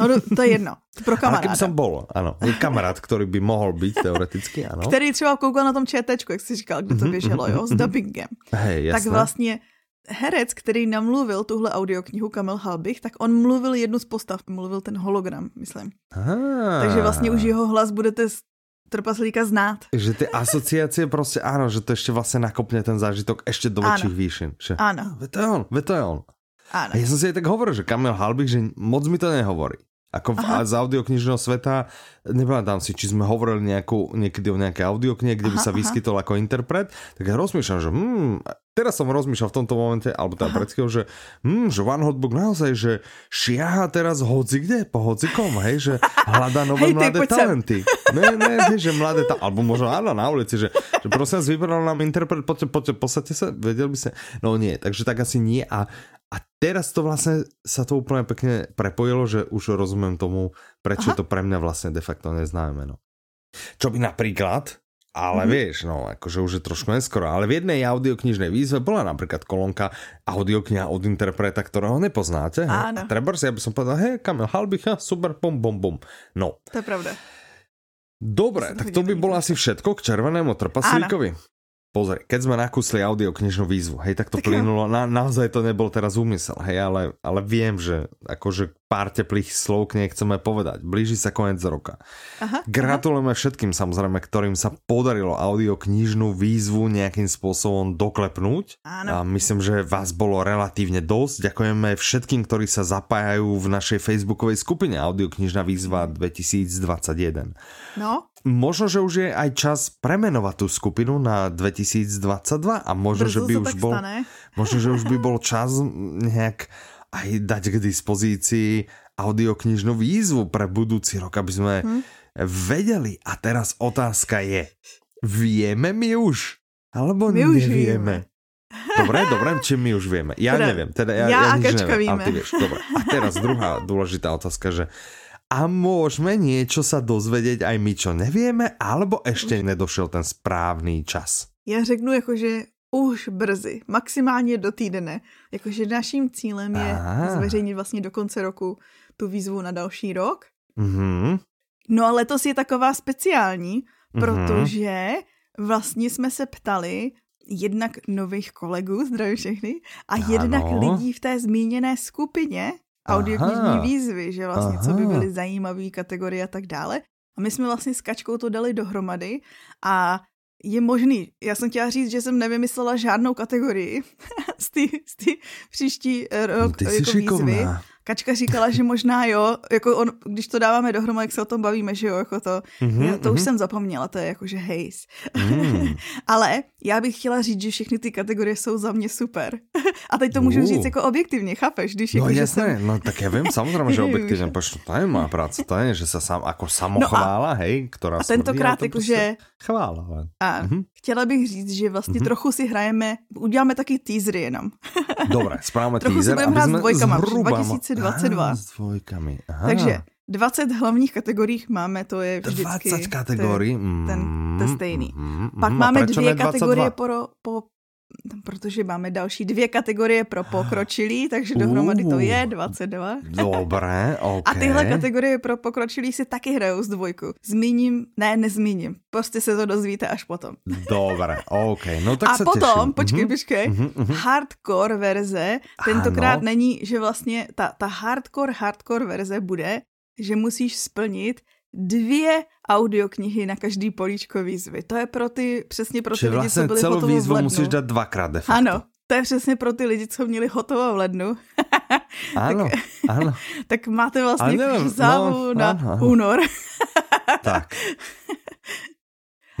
No, to je jedno. Pro kamaráda. Ale jsem bol, ano. Je kamarád, který by mohl být teoreticky, ano. Který třeba koukal na tom ČTčku, jak jsi říkal, kde to mhm, běželo, jo, s mhm, mhm. dubbingem. Hej, jasné. Tak vlastně herec, který namluvil tuhle audioknihu Kamil Halbich, tak on mluvil jednu z postav, mluvil ten hologram, myslím. Aha. Takže vlastně už jeho hlas budete trpaslíka znát. Že ty asociace prostě, ano, že to ještě vlastně nakopne ten zážitok ještě do väčších výšin. Že, ano. Ve to je on, ve to je on. Áno. A ja som si aj tak hovoril, že Kamil Halbich, že moc mi to nehovorí. Ako v, z audioknižného sveta, nepamätám si, či sme hovorili nejakú, niekedy o nejakej audioknihe, kde by aha, sa vyskytol aha. ako interpret, tak ja rozmýšľam, že hmm, teraz som rozmýšľal v tomto momente, alebo teda pred že, hmm, že One Hotbook naozaj, že šiaha teraz hoci kde, po hocikom, hej, že hľadá nové hej, mladé talenty. Ne, ne, ne, že mladé talenty, alebo možno áno, na ulici, že, že prosím vás, vybral nám interpret, poďte, poďte, posadte sa, vedel by sa, no nie, takže tak asi nie a a teraz to vlastne sa to úplne pekne prepojilo, že už rozumiem tomu, prečo Aha. to pre mňa vlastne de facto neznáme meno. Čo by napríklad, ale mm-hmm. vieš, no, akože už je trošku neskoro, ale v jednej audioknižnej výzve bola napríklad kolónka audiokniha od interpreta, ktorého nepoznáte. Áno. A treba si, aby som povedal, hej, Kamil Halbicha, super, bum, bum, bum. No. To je pravda. Dobre, tak to by bolo asi všetko k červenému trpaslíkovi. Áno. Pozri, keď sme nakúsli audioknižnú výzvu, hej, tak to tak plynulo, na, naozaj to nebol teraz úmysel, hej, ale, ale viem, že akože pár teplých slov k nej chceme povedať. Blíži sa koniec roka. Aha, Gratulujeme aha. všetkým samozrejme, ktorým sa podarilo audioknižnú výzvu nejakým spôsobom doklepnúť. Áno. A myslím, že vás bolo relatívne dosť. Ďakujeme všetkým, ktorí sa zapájajú v našej facebookovej skupine Audioknižná výzva 2021. No. Možno, že už je aj čas premenovať tú skupinu na 2022 a možno, Brzo že by už bol, stane. [LAUGHS] možno, že už by bol čas nejak aj dať k dispozícii audioknižnú výzvu pre budúci rok, aby sme hmm. vedeli. A teraz otázka je, vieme my už? Alebo my už nevieme? [LAUGHS] Dobre, dobre, či my už vieme. Ja teda, neviem. Teda ja, ja, ja nič neviem, ale ty vieš. Dobre. A teraz druhá [LAUGHS] dôležitá otázka, že a môžeme niečo sa dozvedieť aj my, čo nevieme, alebo ešte nedošel ten správný čas? Já řeknu jako, že už brzy, maximálně do týdne. Jakože naším cílem je Aha. zveřejnit vlastně do konce roku tu výzvu na další rok. Mm-hmm. No a letos je taková speciální, mm-hmm. protože vlastně jsme se ptali jednak nových kolegů, zdravím všechny, a ano. jednak lidí v té zmíněné skupině audioknižní výzvy, že vlastně Aha. co by byly zajímavé kategorie a tak dále. A my jsme vlastně s Kačkou to dali dohromady a je možný. Já jsem chtěla říct, že jsem nevymyslela žádnou kategorii [LAUGHS] z té příští rok Ty jako výzvy. Kačka říkala, že možná jo, jako on, když to dáváme dohromady, jak se o tom bavíme, že jo, jako to, mm-hmm, já to mm-hmm. už jsem zapomněla, to je jakože hejs. Mm. [LAUGHS] Ale já bych chtěla říct, že všechny ty kategorie jsou za mě super. [LAUGHS] A teď to můžu uh. říct jako objektivně, chápeš? Když no jako, jasné, jsem... no tak já vím samozřejmě, že [LAUGHS] objektivně, protože to je má práce, to je, že se sám jako samochvála, no a, hej, která A tentokrát jakože... Chvála. A mm-hmm. chtěla bych říct, že vlastně mm-hmm. trochu si hrajeme, uděláme taky teasery jenom. [LAUGHS] Dobré, správně teaser. Trochu si budeme hrát s dvojkama, 2022 dvojkami. Aha. Takže 20 hlavních kategorií máme, to je vždycky... 20 kategorií? Ten, ten, ten stejný. Mm, mm, Pak mm, máme dvě kategorie po, po protože máme další dvě kategorie pro pokročilí, takže dohromady to je 22. Dobré, ok. [LAUGHS] A tyhle kategorie pro pokročilí si taky hrajou z dvojku. Zmíním, ne, nezmíním. Prostě se to dozvíte až potom. Dobré, ok. No tak A se potom, těším. počkej, Mhm. počkej, Mhm, mhm. hardcore verze, tentokrát Ano. není, že vlastně ta, ta hardcore, hardcore verze bude, že musíš splnit dvě audioknihy na každý políčko výzvy. To je pro ty, přesně pro ty Čiže lidi, vlastně co byli celou v výzvu lednu. musíš dát dvakrát de facto. Ano, to je přesně pro ty lidi, co měli hotovo v lednu. [LAUGHS] Áno, áno. [LAUGHS] tak máte vlastně neviem, závu no, na áno, áno. únor. Tak. [LAUGHS]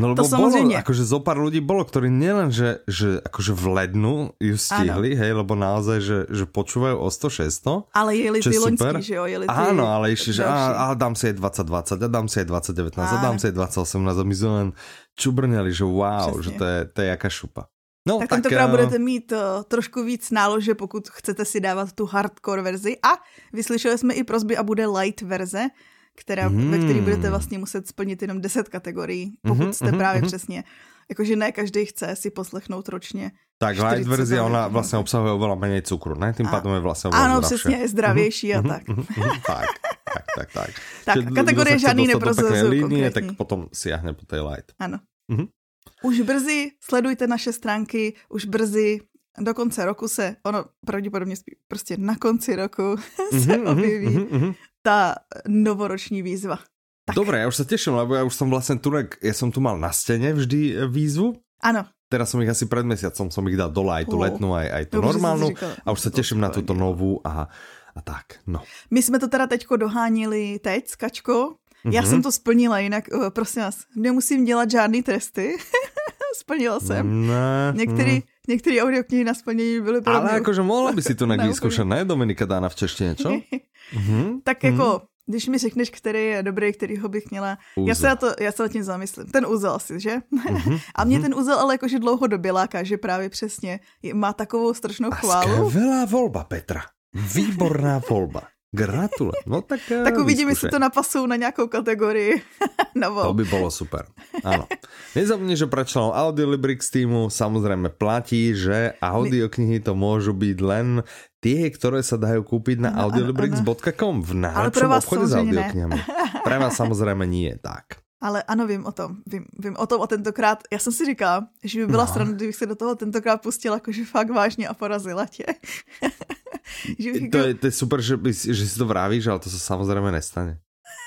No lebo To samozřejmě. bolo, akože zo pár ľudí bolo, ktorí nielen, že, že akože v lednu ju stihli, hej, lebo naozaj, že, že počúvajú o 100, 600. Ale jeli ty je loňský, že jo? Jeli ty Áno, ale ešte, že a, a dám si aj 2020, a dám si aj 2019, a Áno. dám si aj 2018 a my sme len čubrňali, že wow, Přesně. že to je, to je jaká šupa. No, Tak tentokrát eh, budete mít uh, trošku víc nálože, pokud chcete si dávat tu hardcore verzi. A vyslyšeli jsme i prozby a bude light verze, která, mm. ve které Hmm. budete vlastně muset splnit jenom 10 kategorií, pokud Mhm, jste mhm, právě mhm. přesně. Jakože ne každý chce si poslechnout ročně. Tak light 40 verzia, ona vlastne obsahuje oveľa menej cukru, ne? Tým A- pádom je vlastne oveľa Ano, přesně, je zdravější a tak. Mhm, mhm, tak, tak, tak, tak. [LAUGHS] Tak, Čiže kategorie žádný línie, tak potom siahne po tej light. Ano. Mhm. Už brzy sledujte naše stránky, už brzy do konce roku se, ono pravděpodobně spí, prostě na konci roku [LAUGHS] se Mhm, mhm, objeví mhm, mhm. Ta novoroční výzva. Tak. Dobre, ja už sa teším, lebo ja už som vlastne tu, ja som tu mal na stene vždy e, výzvu. Ano. Teraz som ich asi pred mesiacom som ich dal dole, aj tú Oh. letnú, aj, aj Dobře jsi normálnu. A už sa teším na túto novú a, a tak, no. My jsme to teda teďko doháněli teď s Kačkou. Já Mhm. jsem to splnila, jinak uh, prosím vás, nemusím dělat žádný tresty. [LAUGHS] Splnila jsem. Ne, Některý, některé audioknihy na splnění byly pro Ale mě akože mohla by si nejak Ne, vyskúšať, ne, Dominika Dána v češtine, čo? [LAUGHS] Mhm. Tak jako, když mi řekneš, který je dobrý, kterýho bych měla, já se, na to, já se nad tím zamyslím. Ten úzel asi, že? Mhm, [LAUGHS] A mě ten úzel ale jakože dlouhodobě láká, že právě přesně má takovou strašnou A chválu. skvelá voľba, Petra. Výborná [LAUGHS] voľba. Gratulujem. No tak, eh, Tak uvidíme, jestli to napasují na nějakou kategorii [LAUGHS] novou. To by bolo super. Áno. Nezabudni, že pre členov Audiolibrix týmu samozrejme platí, že audioknihy to môžu byť len tie, ktoré sa dajú kúpiť na áno, audiolibrix.com v najlepšom vás obchode s samozřejmě audioknihami. Pre vás samozrejme nie, tak. Ale ano, vím o tom. Vím, vím o tom a tentokrát, já jsem si říkala, že by byla No. no. strana, kdybych se do toho tentokrát pustila jakože fakt vážně a porazila tě. [LAUGHS] že bych To jako, je, to je super, že, by, si- že si to vravíš, ale to sa samozrejme nestane.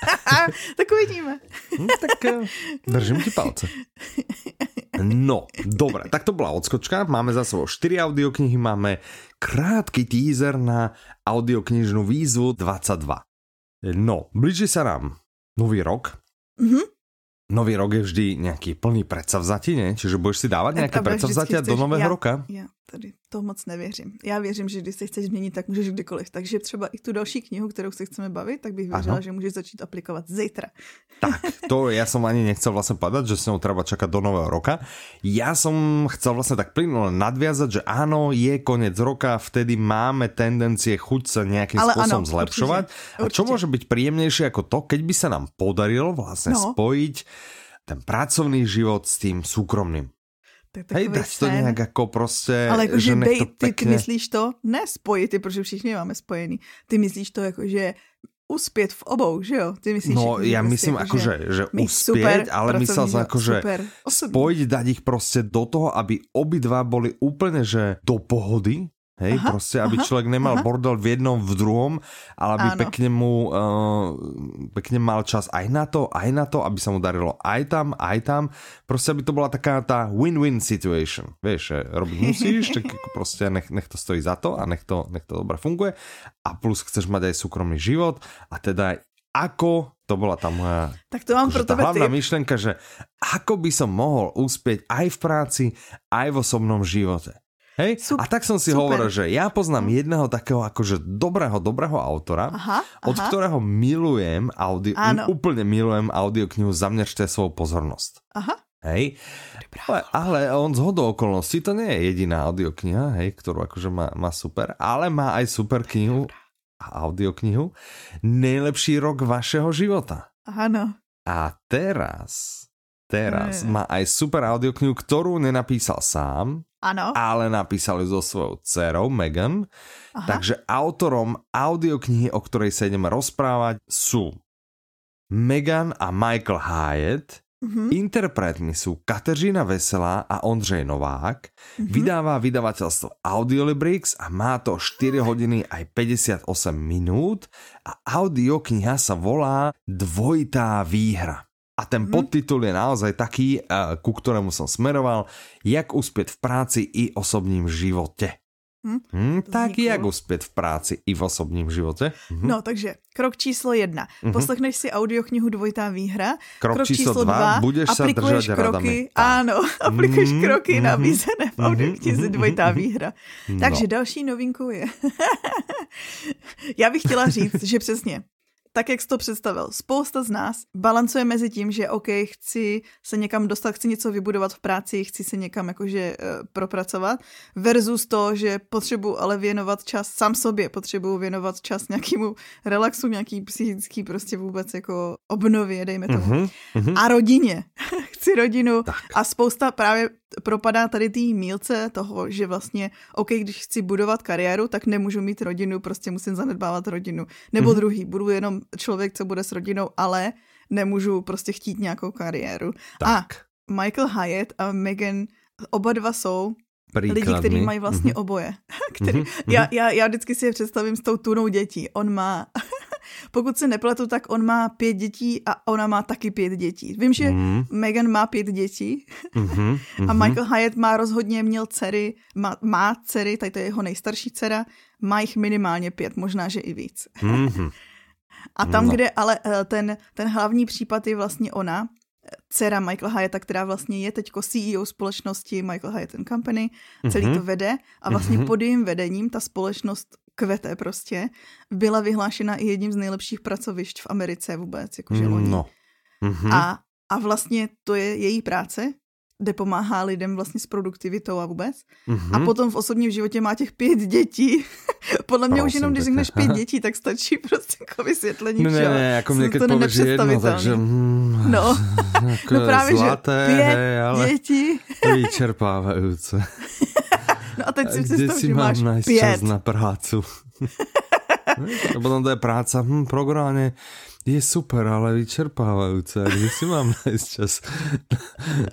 [LAUGHS] tak uvidíme. Hm, tak eh, držím ti palce. No, dobre, tak to bola odskočka. Máme za sebou 4 audioknihy, máme krátky teaser na audioknižnú výzvu 22. No, blíži sa nám nový rok. Mhm. Nový rok je vždy nejaký plný predsavzatí, ne? Čiže budeš si dávať nejaké A vždycky predsavzatia do nového já, roka? Já tady to moc nevěřím. Já věřím, že když se chceš změnit, tak můžeš kdykoliv. Takže třeba i tu další knihu, kterou se chceme bavit, tak bych věřila, Ano. že můžeš začít aplikovat zítra. Tak, to [LAUGHS] ja som ani nechcel vlastne povedať, že s ňou treba čakať do nového roka. Ja som chcel vlastne tak plynule nadviazať, že áno, je koniec roka, vtedy máme tendencie chuť sa nejakým Ale spôsobom áno, zlepšovať. určite, A čo určite. môže byť príjemnejšie ako to, keď by sa nám podarilo vlastne No. spojiť ten pracovný život s tým súkromným. Tak Hej, dať to sen. nejak ako proste, Ale jakože že nech bej, to ty, ty myslíš to, ne spojit, protože všichni máme spojený. Ty myslíš to jako, že uspět v obou, že jo? Ty myslíš, No, že ja prostě myslím jako, akože, že mít uspieť, ale myslel akože super osobní. spojiť, dať ich proste do toho, aby obidva boli úplne, že do pohody, hej, Aha, proste, aby aha, človek nemal aha. bordel v jednom, v druhom, ale aby Áno. pekne mu, uh, pekne mal čas aj na to, aj na to, aby sa mu darilo aj tam, aj tam, proste aby to bola taká tá win-win situation, vieš, že robiť musíš, tak ako proste nech, nech to stojí za to a nech to, nech to dobre funguje a plus chceš mať aj súkromný život a teda ako, to bola tá moja Tak to mám pro tebe hlavná myšlenka, že ako by som mohol uspieť aj v práci, aj v osobnom živote. Hej? Sup- a tak som si super. hovoril, že ja poznám jedného takého akože dobrého, dobrého autora, Aha, od aha, ktorého milujem audio, Áno. úplne milujem audioknihu Zaměřte svou pozornosť. aha. Hej? Ale, ale on z hodou okolností, to nie je jediná audiokniha, hej, ktorú akože má, má super, ale má aj super knihu a audioknihu Nejlepší rok vašeho života. Ano. A teraz teraz má aj super audioknihu, ktorú nenapísal sám, ano. ale napísal ju so svojou dcerou Megan. Aha. Takže autorom audioknihy, o ktorej sa ideme rozprávať, sú Megan a Michael Hyatt, Mm-hmm. Interpretmi sú Kateřina Veselá a Ondřej Novák. Mm-hmm. Vydává vydavateľstvo Audiolibrix a má to 4 hodiny aj 58 minút a audiokniha sa volá Dvojitá výhra. A ten mm-hmm. podtitul je naozaj taký, eh, ku ktorému som smeroval, jak uspět v práci i osobním živote. Hm? Hmm, tak jak uspět v práci i v osobním životě? Hm. No, takže krok číslo jedna. Hm. Poslechneš si audioknihu Dvojitá výhra. Krok, krok číslo, číslo dva, budeš se držet kroky, radami. Ano, [LAUGHS] aplikuješ mm, kroky mm, nabízené v audioknize Dvojitá výhra. No. Takže další novinkou je... [LAUGHS] Já bych chtěla říct, že přesně tak, jak jsi to představil. Spousta z nás balancuje mezi tím, že OK, chci se někam dostat, chci něco vybudovat v práci, chci se někam jakože uh, propracovat, versus to, že potřebuji ale věnovat čas sám sobě, potřebuji věnovat čas nějakému relaxu, nějaký psychický prostě vůbec jako obnově, dejme tomu. Mm-hmm, A rodině. [LAUGHS] chci rodinu tak. a spousta právě propadá tady té mílce toho, že vlastně, OK, když chci budovat kariéru, tak nemůžu mít rodinu, prostě musím zanedbávat rodinu. Nebo mm-hmm. druhý, budu jenom člověk, co bude s rodinou, ale nemůžu prostě chtít nějakou kariéru. Tak. A Michael Hyatt a Megan oba dva jsou Príkladmi. lidi, kteří mají vlastně mm-hmm. oboje. [LAUGHS] Který, mm-hmm. já, já, já vždycky si je představím s tou tunou dětí. On má pokud se nepletu, tak on má pět dětí a ona má taky pět dětí. Vím, že mm. Megan má pět dětí mm-hmm, [LAUGHS] a mhm. Michael Hyatt má rozhodně měl dcery, má, má dcery, tady to je jeho nejstarší dcera, má jich minimálně pět, možná, že i víc. Mm-hmm. [LAUGHS] A tam, no. kde ale eh, ten, ten hlavní případ je vlastně ona, dcera Michael Hyatta, která vlastně je teďko CEO společnosti Michael Hyatt Company, celý mm-hmm. to vede a vlastně mm-hmm. pod jejím vedením ta společnost kvete prostě, byla vyhlášena i jedním z nejlepších pracovišť v Americe vůbec, jakože loni. No. Mm-hmm. A, a vlastně to je její práce, kde pomáhá lidem vlastně s produktivitou a vůbec. Mm-hmm. A potom v osobním životě má těch pět dětí. [LAUGHS] Podle mě Prosím, už jenom, když řekneš [LAUGHS] pět dětí, tak stačí prostě jako vysvětlení Ne, ne, ne, jako mě to jedno, takže... Mm, [LAUGHS] no, jako no právě, zlaté, že pět hej, ale dětí. Vyčerpávající. [LAUGHS] No a teď si představ, že máš pět. čas na prácu. [LAUGHS] [LAUGHS] a potom to je práca, hm, program je super, ale vyčerpávajúce. Kde si mám najít čas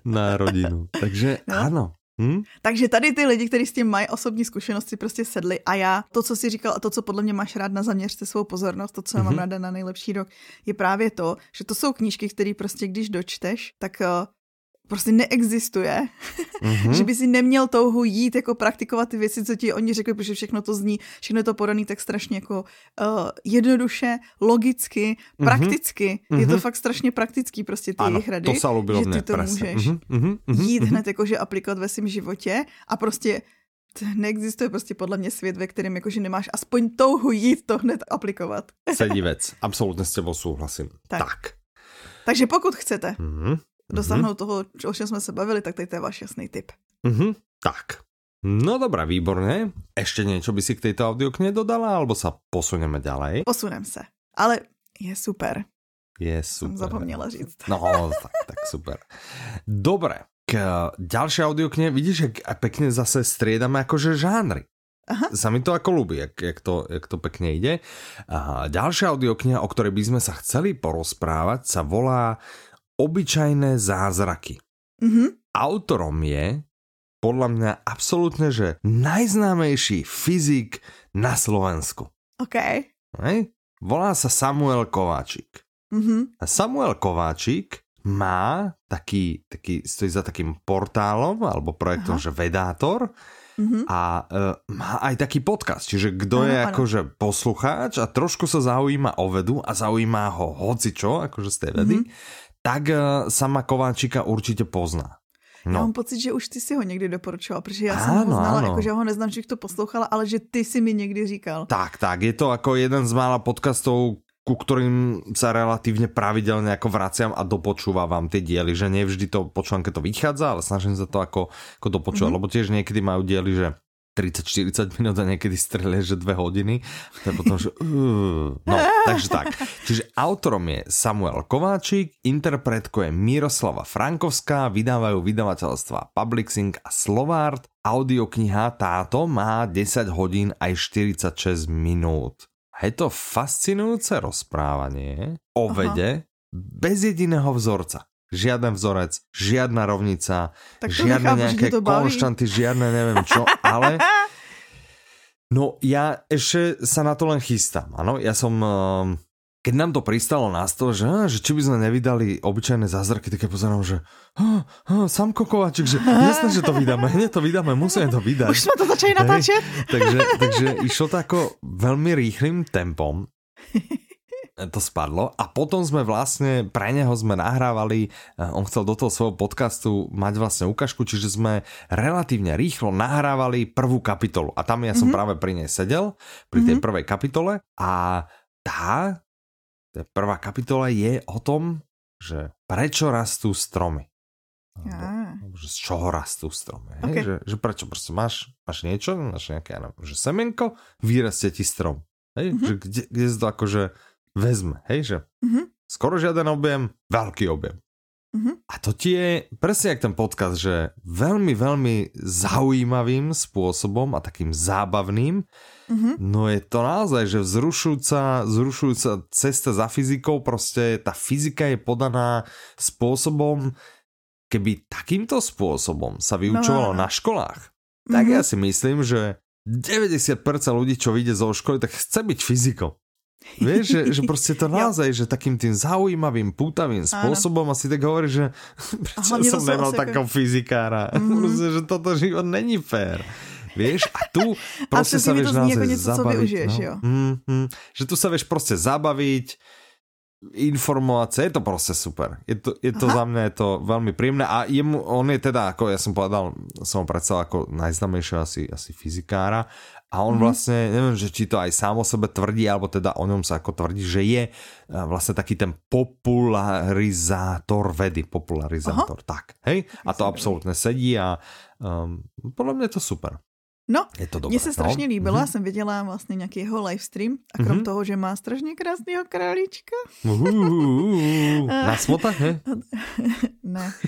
na rodinu? Takže no. ano. Hm? Takže tady ty lidi, kteří s tím mají osobní zkušenosti, prostě sedli a já, to, co si říkal a to, co podle mě máš rád na zaměřte svou pozornost, to, co já mám mm-hmm. ráda na nejlepší rok, je právě to, že to jsou knížky, které prostě když dočteš, tak uh, prostě neexistuje, mm-hmm. [LAUGHS] že by si neměl touhu jít jako praktikovat ty věci, co ti oni řekli, protože všechno to zní, všechno je to podaný tak strašně jako uh, jednoduše, logicky, mm-hmm. prakticky. Mm-hmm. Je to fakt strašně praktický prostě ty jejich rady, to že ty to presne. můžeš mm-hmm. jít hned jakože aplikovat ve svém životě a prostě neexistuje prostě podle mě svět, ve kterém jakože nemáš aspoň touhu jít to hned aplikovat. Sedí [LAUGHS] věc, absolutně s tebou souhlasím. Tak. tak. Takže pokud chcete mm-hmm dosáhnout mm-hmm. toho, o čem jsme se bavili, tak tady to je váš jasný tip. Mm-hmm. Tak. No dobré, výborné. Ešte niečo by si k tejto audioknihe dodala, alebo sa posuneme ďalej? Posunem se. Ale je super. Je super. Jsem zapomněla říct. No, tak, tak super. Dobre, k ďalšej audioknihe, vidíš, jak pekne zase striedame akože žánry. Aha. Sa mi to ako ľúbi, jak, jak, to, jak to pekne ide. A ďalšia audiokniha, o ktorej by sme sa chceli porozprávať, sa volá obyčajné zázraky. Mm-hmm. Autorom je podľa mňa absolútne, že najznámejší fyzik na Slovensku. OK. Hej? Volá sa Samuel Kováčik. Mm-hmm. A Samuel Kováčik má taký, taký, stojí za takým portálom alebo projektom, Aha. že Vedátor mm-hmm. a uh, má aj taký podcast, čiže kdo je akože poslucháč a trošku sa zaujíma o vedu a zaujíma ho hocičo, akože z tej vedy, mm-hmm tak uh, sama Kováčika určitě pozná. No. Já mám pocit, že už ty si ho někdy doporučoval, protože já jsem ho znala, jako, že ho neznám, že to poslouchala, ale že ty si mi někdy říkal. Tak, tak, je to jako jeden z mála podcastů, ku ktorým sa relatívne pravidelne ako vraciam a dopočúvam tie diely, že nevždy to počúvam, keď to vychádza, ale snažím sa to ako, ako dopočúvať, mm -hmm. lebo tiež niekedy majú diely, že 30-40 minút a niekedy strelie, že dve hodiny. To je potom, že... No, [LAUGHS] takže tak. Čiže autorom je Samuel Kováčik, interpretko je Miroslava Frankovská, vydávajú vydavateľstva Publixing a Slovart. Audiokniha táto má 10 hodín aj 46 minút. Je to fascinujúce rozprávanie o vede bez jediného vzorca žiaden vzorec, žiadna rovnica, tak žiadne nechápu, nejaké konštanty, žiadne neviem čo, ale [LAUGHS] no ja ešte sa na to len chystám, áno, ja som ehm, keď nám to pristalo na stôl, že, že či by sme nevydali obyčajné zázraky, tak ja pozerám, že ha, ha, Sam Kokovačik, že [LAUGHS] jasné, že to vydáme, hneď to vydáme, musíme to vydať. Už sme to začali natáčať. takže, takže [LAUGHS] išlo to ako veľmi rýchlým tempom to spadlo a potom sme vlastne, pre neho sme nahrávali, eh, on chcel do toho svojho podcastu mať vlastne ukážku, čiže sme relatívne rýchlo nahrávali prvú kapitolu a tam ja som mm -hmm. práve pri nej sedel, pri tej mm -hmm. prvej kapitole a tá, tá prvá kapitola je o tom, že prečo rastú stromy. Ja. Že z čoho rastú stromy. Okay. Že, že prečo proste máš, máš niečo, máš nejaké, ja neviem, že semenko, vyrastie ti strom. Hej? Mm -hmm. že kde, kde to akože vezme, hej, že mm-hmm. skoro žiaden objem, veľký objem. Mm-hmm. A to ti je presne jak ten podcast, že veľmi, veľmi zaujímavým spôsobom a takým zábavným, mm-hmm. no je to naozaj, že vzrušujúca, vzrušujúca cesta za fyzikou, prostě ta fyzika je podaná spôsobom, keby takýmto spôsobom sa vyučovalo no. na školách, tak mm-hmm. ja si myslím, že 90% ľudí, čo vyjde zo školy, tak chce byť fyzikom. Vieš, že, že proste to [LAUGHS] naozaj, že takým tým zaujímavým, pútavým spôsobom Áno. asi tak hovorí, že [LAUGHS] prečo som nemal takého fyzikára. Mm-hmm. [LAUGHS] Proste, že toto život není fér. Vieš, a tu proste sa vieš naozaj zabaviť. Užiješ, no. Mm-hmm. Že tu sa vieš proste zabaviť, informovať sa, je to proste super. Je to, je to za mňa je to veľmi príjemné a jemu, on je teda, ako ja som povedal, som ho predstavil ako najznamejšieho asi, asi fyzikára a on mm-hmm. vlastne, neviem, že či to aj sám o sebe tvrdí, alebo teda o ňom sa ako tvrdí, že je e, vlastne taký ten popularizátor vedy, popularizátor, Aha. tak, hej? A to absolútne sedí a um, podľa mňa je to super. No, je to dobré, mně se strašně no? líbilo, mm-hmm. jsem viděla vlastně nějaký jeho livestream a krom mm-hmm. toho, že má strašně krásného králíčka. [LAUGHS] Na smotách, he? [LAUGHS] ne. [LAUGHS]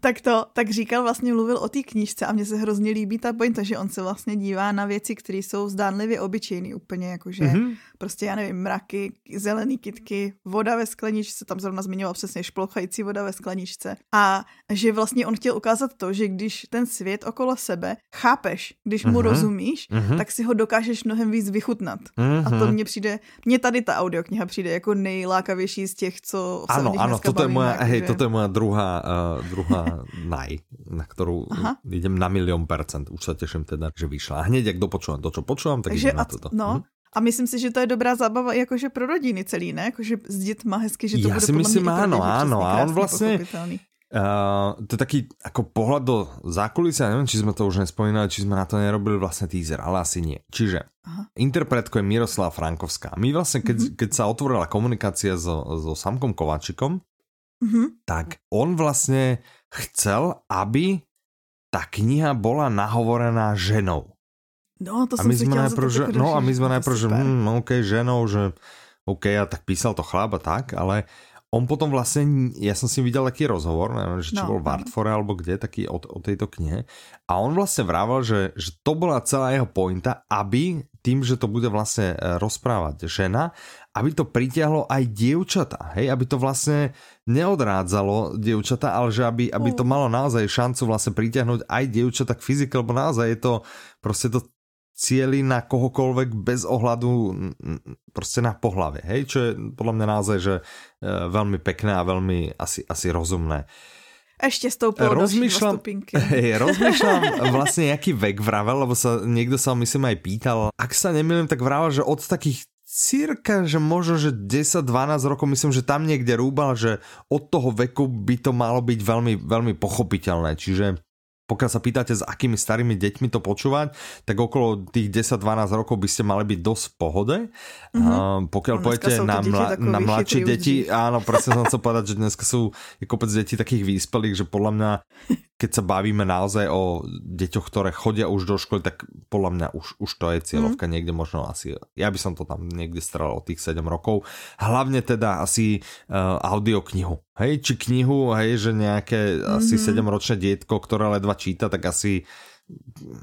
tak to, tak říkal, vlastně mluvil o té knížce a mně se hrozně líbí ta pointa, že on se vlastně dívá na věci, které jsou zdánlivě obyčejné, úplně jakože mm-hmm. prostě, já nevím, mraky, zelený kitky, voda ve skleničce, tam zrovna zmiňoval přesně šplouchající voda ve skleničce a že vlastně on chtěl ukázat to, že když ten svět okolo sebe chápeš, když mu mm-hmm. rozumíš, mm-hmm. tak si ho dokážeš mnohem víc vychutnat. Mm-hmm. A to mně přijde, mně tady ta audiokniha přijde jako nejlákavější z těch, co se ano, ano, toto je moja, hej, toto je moja druhá, uh, druhá naj, na ktorú Aha. idem na milión percent. Už sa teším teda, že vyšla. A hneď, jak dopočúvam to, čo počúvam, tak Takže idem na toto. No, hm? A myslím si, že to je dobrá zábava jakože pro rodiny celý, ne? Jakože s dětma hezky, že to Já bude si myslím, áno, áno. A on vlastně, Uh, to je taký ako pohľad do zákulisia, neviem, či sme to už nespomínali, či sme na to nerobili vlastne teaser, ale asi nie. Čiže Aha. interpretko je Miroslava Frankovská. My vlastne, keď, mm-hmm. keď sa otvorila komunikácia so, so Samkom Kovačikom, mm-hmm. tak on vlastne chcel, aby tá kniha bola nahovorená ženou. No, to a my sme najprv, že, no a my sme najprv, že hm, OK, ženou, že OK, a tak písal to chlap a tak, ale on potom vlastne, ja som si videl taký rozhovor, neviem, že či no, bol v Artfore alebo kde, taký o, o tejto knihe. A on vlastne vrával, že, že to bola celá jeho pointa, aby tým, že to bude vlastne rozprávať žena, aby to pritiahlo aj dievčata, hej, aby to vlastne neodrádzalo dievčata, ale že aby, aby to malo naozaj šancu vlastne pritiahnuť aj dievčata k fyzike, lebo naozaj je to proste to cieli na kohokoľvek bez ohľadu prostě na pohlavě, hej, čo je podľa mňa naozaj, že e, veľmi pekné a veľmi asi, asi rozumné. Ešte stouplo rozmýšľam, [LAUGHS] hej, rozmýšľam vlastne, jaký vek vravel, lebo sa niekto sa myslím aj pýtal. Ak sa nemýlim, tak vravel, že od takých cirka, že možno, že 10-12 rokov, myslím, že tam niekde rúbal, že od toho veku by to malo byť veľmi, veľmi pochopiteľné. Čiže pokiaľ sa pýtate, s akými starými deťmi to počúvať, tak okolo tých 10-12 rokov by ste mali byť dosť v pohode. Mm-hmm. Uh, pokiaľ no, pôjdete na, mla, na mladšie deti, áno, presne som chcel povedať, že dneska sú je kopec detí takých výspelých, že podľa mňa [LAUGHS] keď sa bavíme naozaj o deťoch, ktoré chodia už do školy, tak podľa mňa už, už to je cieľovka mm. niekde možno asi, ja by som to tam niekde strel od tých 7 rokov. Hlavne teda asi uh, audioknihu. Hej, či knihu, hej, že nejaké mm-hmm. asi 7-ročné dietko, ktoré ledva číta, tak asi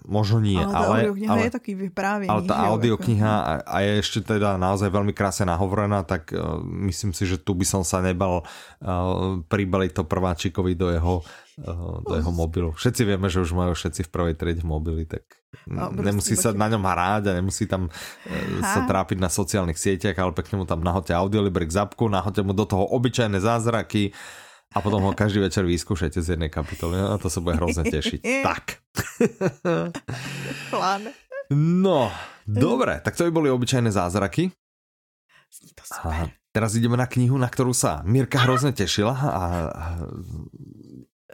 možno nie, ale... Ale, ale je taký vyprávění. Ale tá audiokniha a, a je ešte teda naozaj veľmi krásne nahovorená, tak uh, myslím si, že tu by som sa nebal uh, pribaliť to prváčikovi do jeho, uh, do jeho mobilu. Všetci vieme, že už majú všetci v prvej triede mobily, tak no, nemusí sa na ňom hrať a nemusí tam uh, sa trápiť na sociálnych sieťach, ale pekne mu tam nahoďte audiolibrik zapku, nahoďte mu do toho obyčajné zázraky, a potom ho každý večer vyskúšajte z jednej kapitoly a to sa bude hrozne tešiť. [LAUGHS] tak. Plán. No, dobre, tak to by boli obyčajné zázraky. to super. A teraz ideme na knihu, na ktorú sa Mirka hrozne tešila a,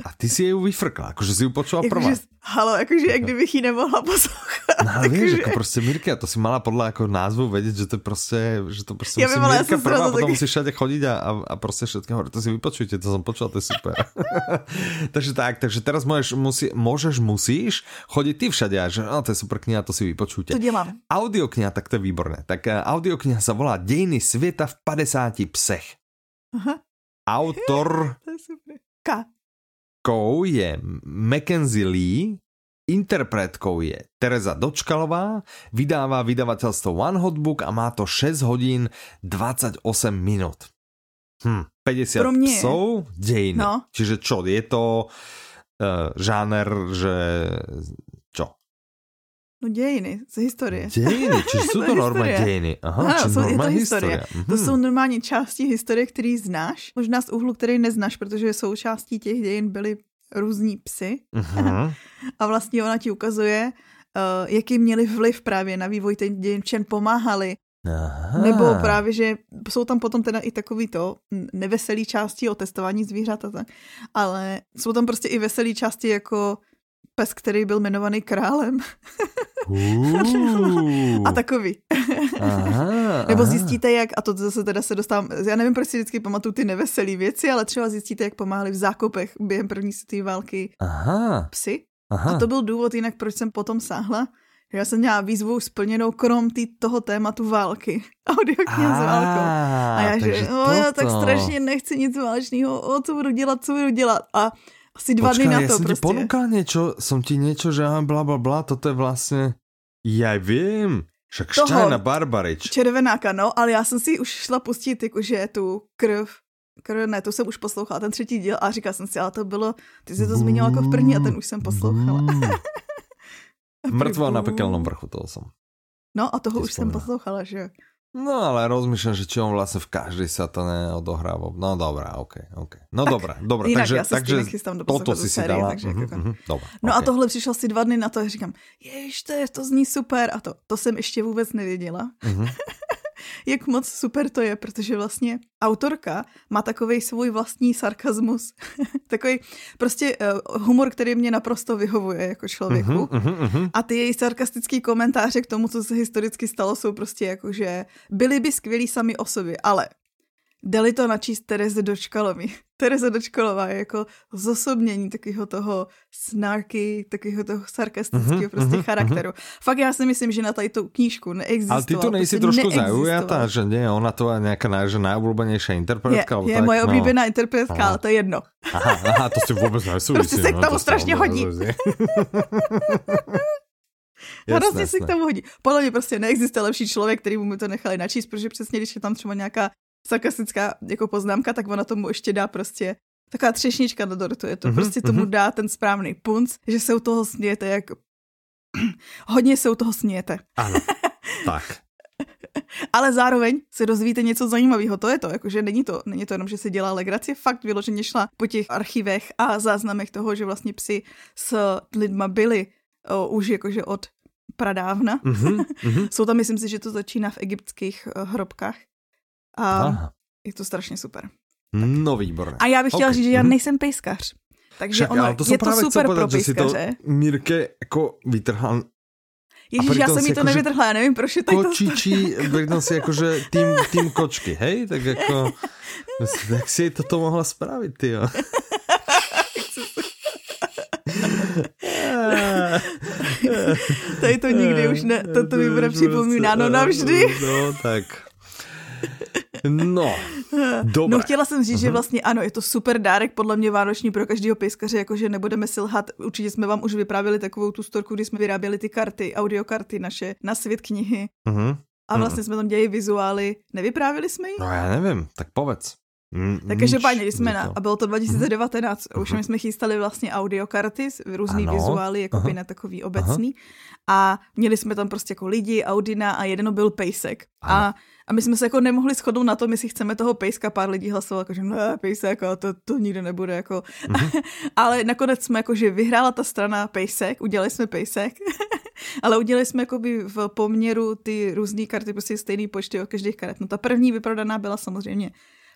a a ty si ju vyfrkla, akože si ju počula jako prvá. Že, halo, akože jak kdybych ji nemohla poslouchat. No ale vieš, ako proste Mirka, to si mala podľa ako názvu vedieť, že to proste, že to proste ja musí mala, Mirka prvá, potom taky... musí všade chodiť a, a, a proste všetko hovoriť. To si vypočujte, to som počula, to je super. [LAUGHS] takže tak, takže teraz môžeš, musí, môžeš, musíš chodiť ty všade a že no, to je super kniha, to si vypočujte. To dělám. Audiokniha, tak to je výborné. Tak uh, audiokniha sa volá Dejiny sveta v 50 psech. Aha. Autor... [LAUGHS] to je super. K Interpretkou je Mackenzie Lee, interpretkou je Teresa Dočkalová, vydává vydavateľstvo One Hot Book a má to 6 hodín 28 minút. Hm, 50 Pro mě. psov, dejiny. No. Čiže čo, je to uh, žáner, že No dějiny, z historie. Dějiny, [LAUGHS] či jsou to normální dějiny? Aha, ano, či jsou, je to historie. historie. To jsou normální části historie, který znáš, možná z úhlu, který neznáš, protože součástí těch dějin byly různí psy. Uh-huh. [LAUGHS] A vlastně ona ti ukazuje, uh, jaký měli vliv právě na vývoj těch dějin, čem pomáhali. Aha. Nebo právě, že jsou tam potom teda i takový to neveselý části o testování zvířat a tak, ale jsou tam prostě i veselý části jako pes, který byl jmenovaný králem. [LAUGHS] A takový. Aha, Nebo zjistíte, jak, a to zase teda se dostávám, já nevím, proč si vždycky pamatuju ty neveselé věci, ale třeba zjistíte, jak pomáhali v zákopech během první světové války Aha. psy. Aha. A to byl důvod jinak, proč jsem potom sáhla. Já jsem měla výzvu splněnou krom tý, toho tématu války. [LAUGHS] Audiokniha s válkou. A já, že o, já tak strašně nechci nic válečného, o co budu dělat, co budu dělat. A asi dva Počkaj, dny na to ja som proste. ti ponúkal niečo, som ti niečo, že bla bla bla, toto je vlastne... Ja vím, však Štajna Barbarič. Červenáka, no, ale já jsem si už šla pustit jakože tu krv krv, ne, to jsem už poslouchala, ten třetí díl a říkala jsem si, ale to bylo, ty jsi to zmínila jako v první a ten už jsem poslouchala. [LAUGHS] Mrtvo na pekelnom vrchu, toho jsem. No a toho už jsem poslouchala, že No ale rozmýšľam, že či on vlastne v každej sa to neodohráva. No dobrá, ok, ok. No dobrá, dobrá. Jinak takže, já se takže do toto si si dala. Takže uh-huh, uh-huh, dobrá, no okay. a tohle přišel si dva dny na to a říkám, jež to, je, to zní super a to, to jsem ještě vůbec nevěděla. Uh-huh. [LAUGHS] jak moc super to je, protože vlastně autorka má takový svůj vlastní sarkazmus. [LAUGHS] takový prostě uh, humor, který mě naprosto vyhovuje jako člověku. Uh-huh, uh-huh, uh-huh. A ty její sarkastický komentáře k tomu, co se historicky stalo, jsou prostě jako, že byli by skvělí sami o sobě, ale dali to načíst Tereze Dočkalovi. Tereza Dočkalová je jako zosobnění takového toho snarky, takového toho sarkastického uh-huh, prostě uh-huh, charakteru. Uh-huh. Fakt já si myslím, že na tady tu knížku neexistovala. Ale ty tu nejsi prostě trošku zaujatá, že nie, ona to je nějaká že najobľúbenejšia interpretka? Je, je tak, moje no. oblíbená interpretka, aha. ale to je jedno. Aha, aha to si vůbec nesouvisí. Prostě se k tomu no, to strašně hodí. [LAUGHS] Hrozně si k tomu hodí. Podle mě prostě neexistuje lepší člověk, který mu to nechali načíst, protože přesně, když je tam třeba nějaká sarkastická jako poznámka, tak ona tomu ještě dá prostě taková třešnička do dortu, je to mm-hmm, prostě tomu mm-hmm. dá ten správný punc, že se u toho smějete jak [CLEARS THROAT] hodně se u toho smějete. Ano, [LAUGHS] tak. Ale zároveň se dozvíte něco zajímavého. To je to, jakože není to, není to jenom, že se dělá legraci, fakt vyloženě šla po těch archivech a záznamech toho, že vlastně psi s lidma byli o, už jakože od pradávna. Mm-hmm, mm-hmm. [LAUGHS] Jsou tam, myslím si, že to začíná v egyptských uh, hrobkách. A Aha. je to strašně super. Tak. No výborné. A já bych chtěla okay. říct, že já mhm. nejsem pejskař. Takže Však, ono, to je to super povedat, pro pejskaře. Že si to Mirke jako vytrhal Ježíš, já jsem mi to nevytrhla, já nevím, proč je to. Kočičí, pritom si jakože tým, tým kočky, hej? Tak jako, [LAUGHS] jak si toto mohla spravit, ty jo? [LAUGHS] Tady to nikdy už ne, toto mi bude připomínáno navždy. No, tak. No, Dobre. No chtěla jsem říct, uh-huh. že mhm. vlastně ano, je to super dárek podle mě vánoční pro každého pejskaře, jakože nebudeme si lhat. Určitě jsme vám už vyprávěli takovou tu storku, kdy jsme vyráběli ty karty, audiokarty naše na svět knihy. Uh-huh. A vlastně uh-huh. jsme tam dělali vizuály. Nevyprávili jsme ji? No já nevím, tak povedz. Mm, tak každopádně, když jsme na, a bylo to 2019, uh-huh. už my jsme chystali vlastně audiokarty, různý ano. vizuály, jako uh-huh. na takový obecný. Uh-huh. A měli jsme tam prostě jako lidi, Audina a jeden byl Pejsek. A a my jsme se jako nemohli shodnout na tom, jestli chceme toho pejska, pár lidí hlasovalo, jako, že ne, pejsek, a to, to nikdy nebude. Jako. Mm-hmm. [LAUGHS] ale nakonec jsme jako, že vyhrála ta strana pejsek, udělali jsme pejsek, [LAUGHS] ale udělali jsme jako by v poměru ty různé karty, prostě stejný počty od každých karet. No ta první vyprodaná byla samozřejmě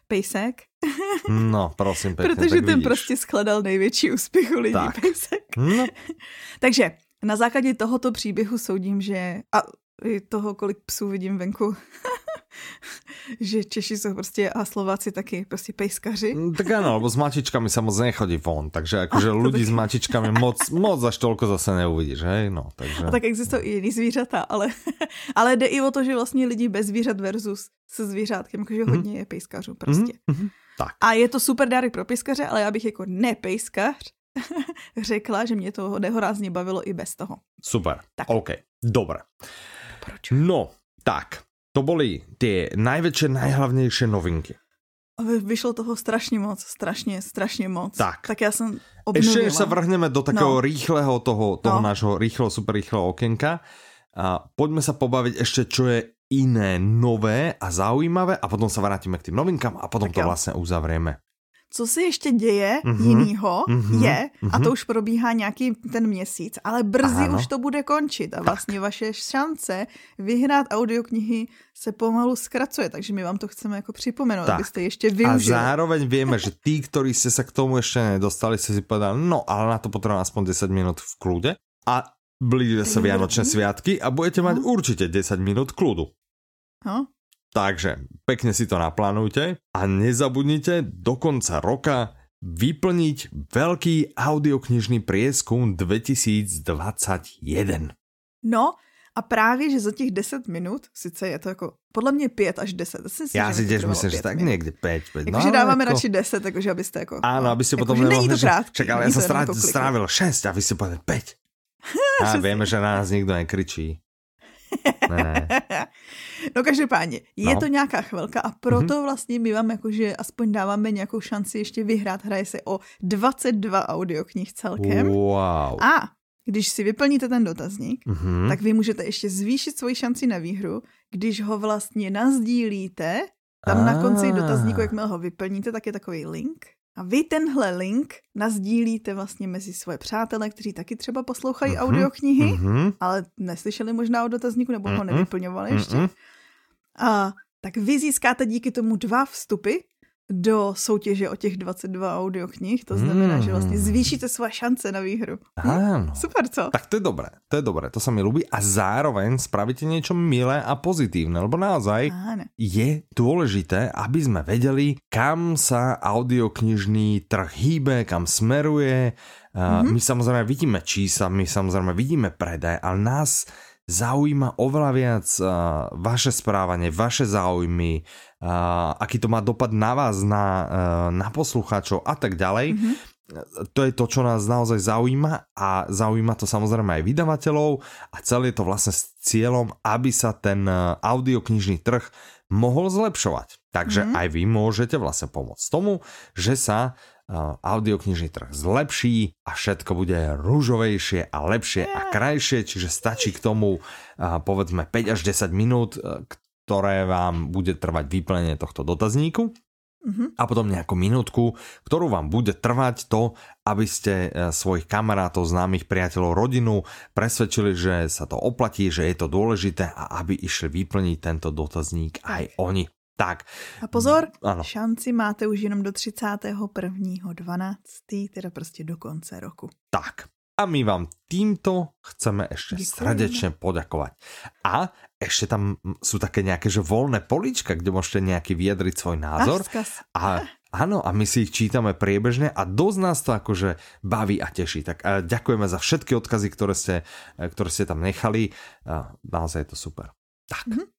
pejsek. No, prosím pěkně, Protože ten vidíš. prostě skladal největší úspěch u lidí, tak. pejsek. No. [LAUGHS] Takže na základě tohoto příběhu soudím, že a i toho, kolik psů vidím venku, [LAUGHS] [LAUGHS] že Češi jsou prostě a Slováci taky prostě pejskaři. Mm, tak ano, lebo s mačičkami sa moc nechodí von, takže akože ľudí tak... s mačičkami moc, moc až toľko zase neuvidíš, hej? No, takže... A tak existují i jiný zvířata, ale, [LAUGHS] ale jde i o to, že vlastně lidi bez zvířat versus se zvířátkem, jakože mm-hmm. hodně je pejskařů prostě. Mm-hmm. Tak. A je to super dárek pro pejskaře, ale já bych jako nepejskař [LAUGHS] řekla, že mě to nehorázně bavilo i bez toho. Super, tak. OK, dobré. No, tak, to boli tie najväčšie, najhlavnejšie novinky. Vyšlo toho strašně moc, strašně, strašně moc. Tak. Tak já jsem obnovila. Ještě než se vrhneme do takého no. rýchleho toho, toho no. nášho rýchleho, super rýchleho okienka, a poďme sa pobaviť ešte, čo je iné, nové a zaujímavé a potom sa vrátime k tým novinkám a potom tak to jo. vlastně uzavrieme. Co se ještě děje mm-hmm. jinýho mm-hmm. je, a to mhm. už probíhá nějaký ten měsíc, ale brzy ano. už to bude končit a vlastně tak. vaše šance vyhrát audioknihy se pomalu zkracuje, takže my vám to chceme jako připomenout, tak. abyste ještě využili. A zároveň víme, že tí, kteří se se k tomu ještě nedostali, se si povedali, no ale na to potřebujeme aspoň 10 minut v klude a blíží se Vianočné sviatky a budete mať no. určitě 10 minut kludu. No, Takže pekne si to naplánujte a nezabudnite do konca roka vyplniť veľký audioknižný prieskum 2021. No, a právě, že za těch 10 minut, sice je to jako, podle mě 5 až 10. Si Já si těž myslím, že tak někdy 5. 5. Jakože no, dáváme jako... radši 10, takže abyste jako... Ano, aby si jako, potom nemohli, to krátky, Čak, ale já jsem strávil, strávil 6 a vy si povedali 5. a víme, že na nás nikdo nekričí. Ne. [LAUGHS] No každopádně, je no. to nějaká chvilka a proto mm-hmm. vlastně my vám jakože aspoň dáváme nějakou šanci ještě vyhrát. Hraje se o 22 audioknih celkem. Wow. A když si vyplníte ten dotazník, mm-hmm. tak vy můžete ještě zvýšit svoji šanci na výhru, když ho vlastně nazdílíte. Tam ah. na konci dotazníku, jakmile ho vyplníte, tak je takový link. A vy tenhle link nazdílíte vlastně mezi svoje přátele, kteří taky třeba poslouchají mm-hmm. audioknihy, mm-hmm. ale neslyšeli možná o dotazníku nebo mm-hmm. ho nevyplňovali ještě. A tak vy získáte díky tomu dva vstupy do soutěže o těch 22 audioknih, to znamená, mm. že vlastně zvýšíte své šance na výhru. Áno. Super, co? Tak to je dobré, to je dobré, to sa mi ľúbi a zároveň spravíte niečo milé a pozitívne, lebo naozaj Áno. je dôležité, aby sme vedeli, kam sa audioknižný trh hýbe, kam smeruje. Mm-hmm. My samozrejme vidíme čísla, my samozrejme vidíme predaj, ale nás zaujíma oveľa viac vaše správanie, vaše záujmy, aký to má dopad na vás, na, uh, na poslucháčov a tak ďalej. Mm-hmm. To je to, čo nás naozaj zaujíma a zaujíma to samozrejme aj vydavateľov a celé je to vlastne s cieľom, aby sa ten audioknižný trh mohol zlepšovať. Takže mm-hmm. aj vy môžete vlastne pomôcť tomu, že sa audioknižný trh zlepší a všetko bude rúžovejšie a lepšie a krajšie, čiže stačí k tomu povedzme 5 až 10 minút, e, ktoré vám bude trvať vyplnenie tohto dotazníku. A potom nejakú minútku, ktorú vám bude trvať to, aby ste e, svojich kamarátov, známych, priateľov, rodinu presvedčili, že sa to oplatí, že je to dôležité a aby išli vyplniť tento dotazník aj oni. Tak. A pozor, ano. šanci máte už jenom do 31.12., teda prostě do konce roku. Tak. A my vám týmto chceme ešte Děkujeme. srdečne poďakovať. A ešte tam sú také nejaké že voľné polička, kde môžete nejaký vyjadriť svoj názor. A Áno, a my si ich čítame priebežne a dosť nás to akože baví a teší. Tak a ďakujeme za všetky odkazy, ktoré ste, ktoré ste tam nechali. A naozaj je to super. Tak. Mm-hmm. Hmm?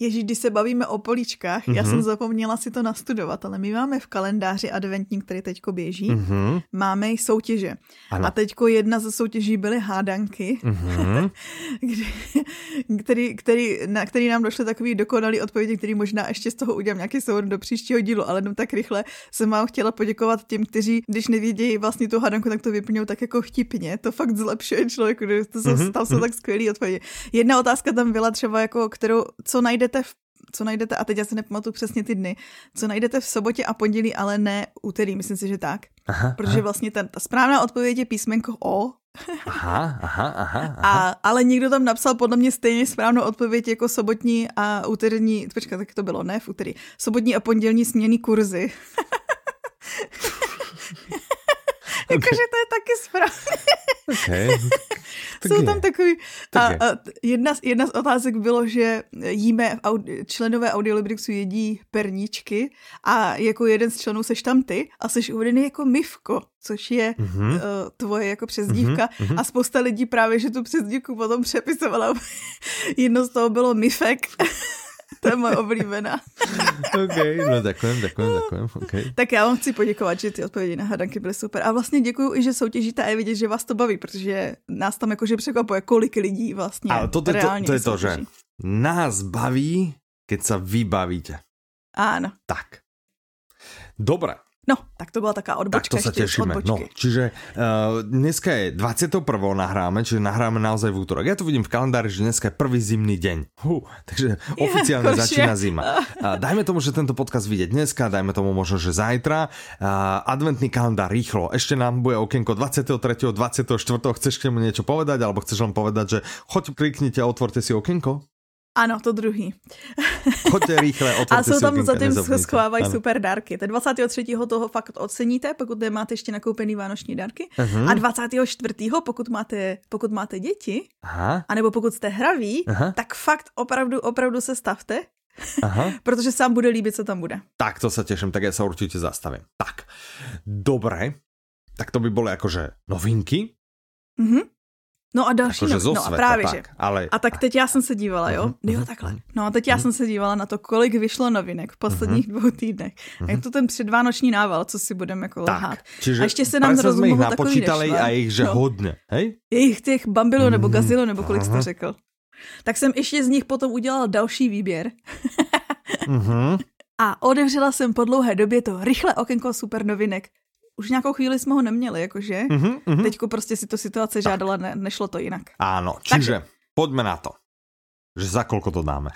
Ježíš, když se bavíme o políčkách, mm-hmm. já jsem mhm. zapomněla si to nastudovat, ale my máme v kalendáři adventní, který teďko běží, mm-hmm. máme i soutěže. Ano. A teďko jedna ze soutěží byly hádanky, mm-hmm. [LAUGHS] kdy, který, který, na který nám došly takový dokonalý odpovědi, který možná ještě z toho udělám nějaký soud do příštího dílu, ale jenom tak rychle jsem vám chtěla poděkovat těm, kteří, když nevědějí vlastně tu hádanku, tak to vyplňují tak jako vtipně. To fakt zlepšuje člověku, to jsou, mm-hmm. tam jsou tak skvělý odpovědi. Jedna otázka tam byla třeba jako, kterou co najdete v co najdete, a teď já se nepamatuju přesně ty dny, co najdete v sobotě a pondělí, ale ne úterý, myslím si, že tak. Aha, Protože aha. vlastně ten, ta správná odpověď je písmenko O. Aha, [LAUGHS] aha, aha, aha. A, ale někdo tam napsal podle mě stejně správnou odpověď jako sobotní a úterní, počkat, tak to bylo, ne v úterý, sobotní a pondělní směný kurzy. [LAUGHS] [LAUGHS] Jakože to je taky správně. Okay. [LAUGHS] Jsou tam takový... A, a jedna, jedna z otázek bylo, že jíme, členové Audiolibrixu jedí perníčky a jako jeden z členů seš tam ty a seš uvedený jako Mivko, což je mm-hmm. uh, tvoje jako přezdívka mm-hmm. a spousta lidí právě, že tu přezdívku potom přepisovala. [LAUGHS] Jedno z toho bylo Mifek. To je moje oblíbená. [LAUGHS] OK, no děkujem, děkujem, děkujem. Okay. Tak já vám chci poděkovat, že ty odpovědi na hadanky byly super. A vlastně děkuji i, že soutěžíte a je vidět, že vás to baví, protože nás tam jakože překvapuje, kolik lidí vlastně Ale to, to, to, to je to, že nás baví, keď sa vybavíte. Áno. Tak. Dobre, No, tak to byla taká odbočka. Tak to sa tešíme. No, čiže uh, dneska je 21. nahráme, čiže nahráme naozaj v útorok. Ja to vidím v kalendári, že dneska je prvý zimný deň. Huh, takže [LAUGHS] oficiálne ja, začína zima. Uh, dajme tomu, že tento podcast vidieť dneska, dajme tomu možno, že zajtra. Uh, adventný kalendár rýchlo. Ešte nám bude okienko 23. 24. Chceš k nemu niečo povedať, alebo chceš len povedať, že choď, kliknite a otvorte si okienko? Ano, to druhý. Choďte rychle, [LAUGHS] A jsou tam zatím schovávají super dárky. Ten 23. toho fakt oceníte, pokud máte ještě nakoupený vánoční dárky. Uh-huh. A 24. pokud máte, pokud máte děti, Aha. anebo pokud jste hraví, Aha. tak fakt opravdu, opravdu se stavte, Aha. [LAUGHS] protože sám bude líbit, co tam bude. Tak to se těším, tak já se určitě zastavím. Tak, dobré, tak to by byly jakože novinky. Mhm. No a další, jako, no, no a právě, tak, že. Ale... A tak teď já jsem se dívala, jo? Uh-huh, jo, takhle. No a teď já uh-huh. jsem se dívala na to, kolik vyšlo novinek v posledních uh-huh. dvou týdnech. Uh-huh. Je to ten předvánoční nával, co si budeme jako lhát. Čiže a ještě se nám rozmohl takový nešva. a jich, že no. hodně, hej? Je jich těch bambilo nebo gazilo, nebo kolik uh-huh. jste řekl. Tak jsem ještě z nich potom udělal další výběr. uh-huh. [LAUGHS] A otevřela jsem po dlouhé době to rychle okénko super novinek už nějakou chvíli jsme ho neměli, jakože. Mm-hmm, mm-hmm. Teďko prostě si to situace žádala, ne, nešlo to jinak. Áno, čiže Takže... poďme na to. Že za kolko to dáme.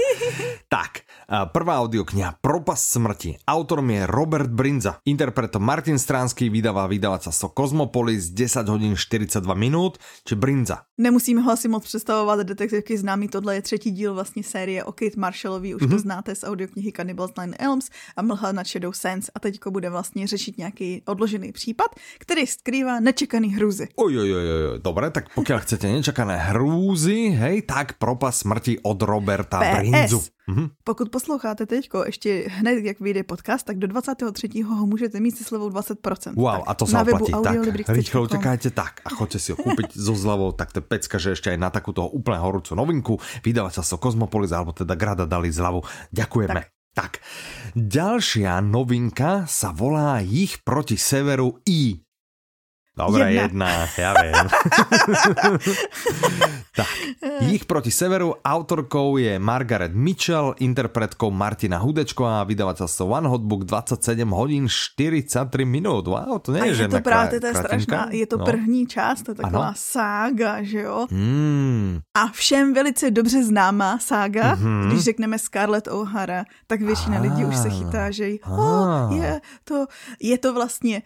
[LAUGHS] tak, Prvá audiokniha Propas smrti. Autorom je Robert Brinza. Interpretom Martin Stránský vydává vydavateľstvo Cosmopolis 10 hodin 42 minut, či Brinza. Nemusíme ho asi moc představovat, detektivky známý, tohle je třetí díl vlastně série o Kate Marshallový, už mm-hmm. to mhm. znáte z audioknihy Cannibals Nine Elms a Mlha nad Shadow Sense a teďko bude vlastně řešit nějaký odložený případ, který skrývá nečekaný hrůzy. Oj, oj, oj, oj, dobré, tak pokud chcete nečekané hrůzy, hej, tak Propas smrti od Roberta PS. Brinzu. Mm-hmm. Pokud posloucháte teďko ještě hned, jak vyjde podcast, tak do 23. ho můžete mít se slevou 20%. Wow, tak, a to se oplatí. Tak, rýchlo utekajte tak a choďte si ho kúpiť so [LAUGHS] zľavou, tak to je pecka, že ešte aj na takúto úplne horúcu novinku vydavateľstvo Cosmopolis alebo teda Grada dali zľavu. Ďakujeme. Tak. tak. Ďalšia novinka sa volá Jich proti severu I. Dobre, jedna, jedna ja viem. [LAUGHS] tak, jich proti severu, autorkou je Margaret Mitchell, interpretkou Martina Hudečko a vydavateľstvo One Hotbook 27 hodin 43 minut. Wow, to nie je, je to právě, to je strašná, je to no. první část, to je taková ano? sága, že jo? Hmm. A všem velice dobře známá sága, mm-hmm. když řekneme Scarlett O'Hara, tak většina ah. lidí už se chytá, že oh, je, to, je to vlastně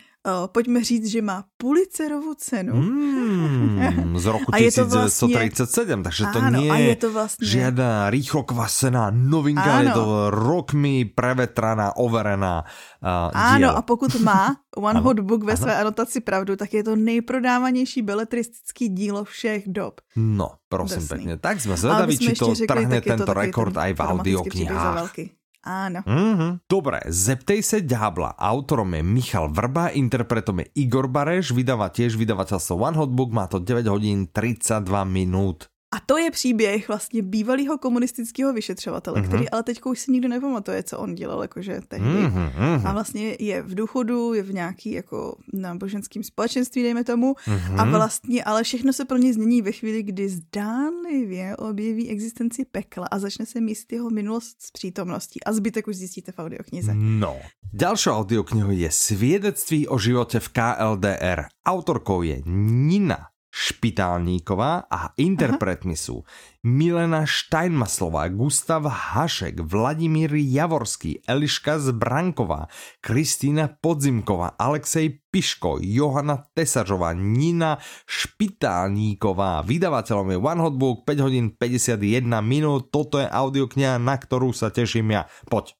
pojďme říct, že má Pulitzerovu cenu. Mm, z roku [LAUGHS] 1937, vlastně, takže to ano, nie je to vlastně... žiadna rýchlo kvasená novinka, ano. je to rokmi prevetraná, overená uh, Ano, a pokud má [LAUGHS] One Hot Book ve ano. své anotaci pravdu, tak je to nejprodávanější beletristický dílo všech dob. No, prosím Drsný. pekne. Tak jsme zvedaví, či to trhne tento rekord aj v audioknihách. Áno. Mm-hmm. Dobre, Zeptej se ďábla. Autorom je Michal Vrba, interpretom je Igor Bareš, vydává tiež vydavateľstvo One Hot Book, má to 9 hodín 32 minút. A to je příběh vlastně bývalého komunistického vyšetřovatele, mm-hmm. který ale teď už si nikdo nepamatuje, co on dělal jakože tehdy. Mm-hmm. A vlastně je v důchodu, je v nějaký jako náboženském společenství, dejme tomu. Mm-hmm. A vlastně, ale všechno se pro něj změní ve chvíli, kdy zdánlivě objeví existenci pekla a začne se míst jeho minulost s přítomností. A zbytek už zjistíte v audioknize. No. Ďalšou audioknihou je Svědectví o životě v KLDR. Autorkou je Nina Špitálníková a interpretmi sú Milena Steinmaslová, Gustav Hašek, Vladimír Javorský, Eliška Zbranková, Kristýna Podzimková, Alexej Piško, Johana Tesařová, Nina Špitálníková. Vydavateľom je One Hot Book, 5 hodín 51 minút. Toto je audiokniha, na ktorú sa teším ja. Poď.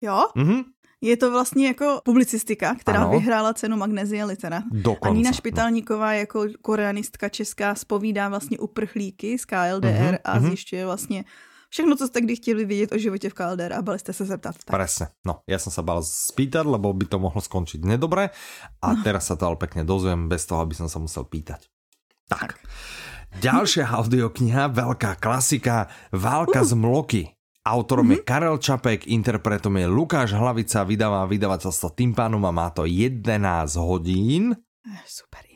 Jo? Mhm. Je to vlastně jako publicistika, která ano. vyhrála cenu Magnesia Litera. Dokonce. A Nina Špitalníková jako koreanistka česká spovídá vlastně uprchlíky z KLDR uh-huh, a uh-huh. zjišťuje vlastně všechno, co jste kdy chtěli vidět o životě v KLDR a bali jste se zeptat. Tak. Presne. No, ja som sa bal spýtať, lebo by to mohlo skončiť nedobre a no. teraz sa to ale pekne dozviem bez toho, aby som sa musel pýtať. Tak. tak. Ďalšia audiokniha, veľká klasika, Válka uh. z mloky. Autorom mm-hmm. je Karel Čapek, interpretom je Lukáš Hlavica, vydává vydavateľstvo Timpánum a má to 11 hodín. Super.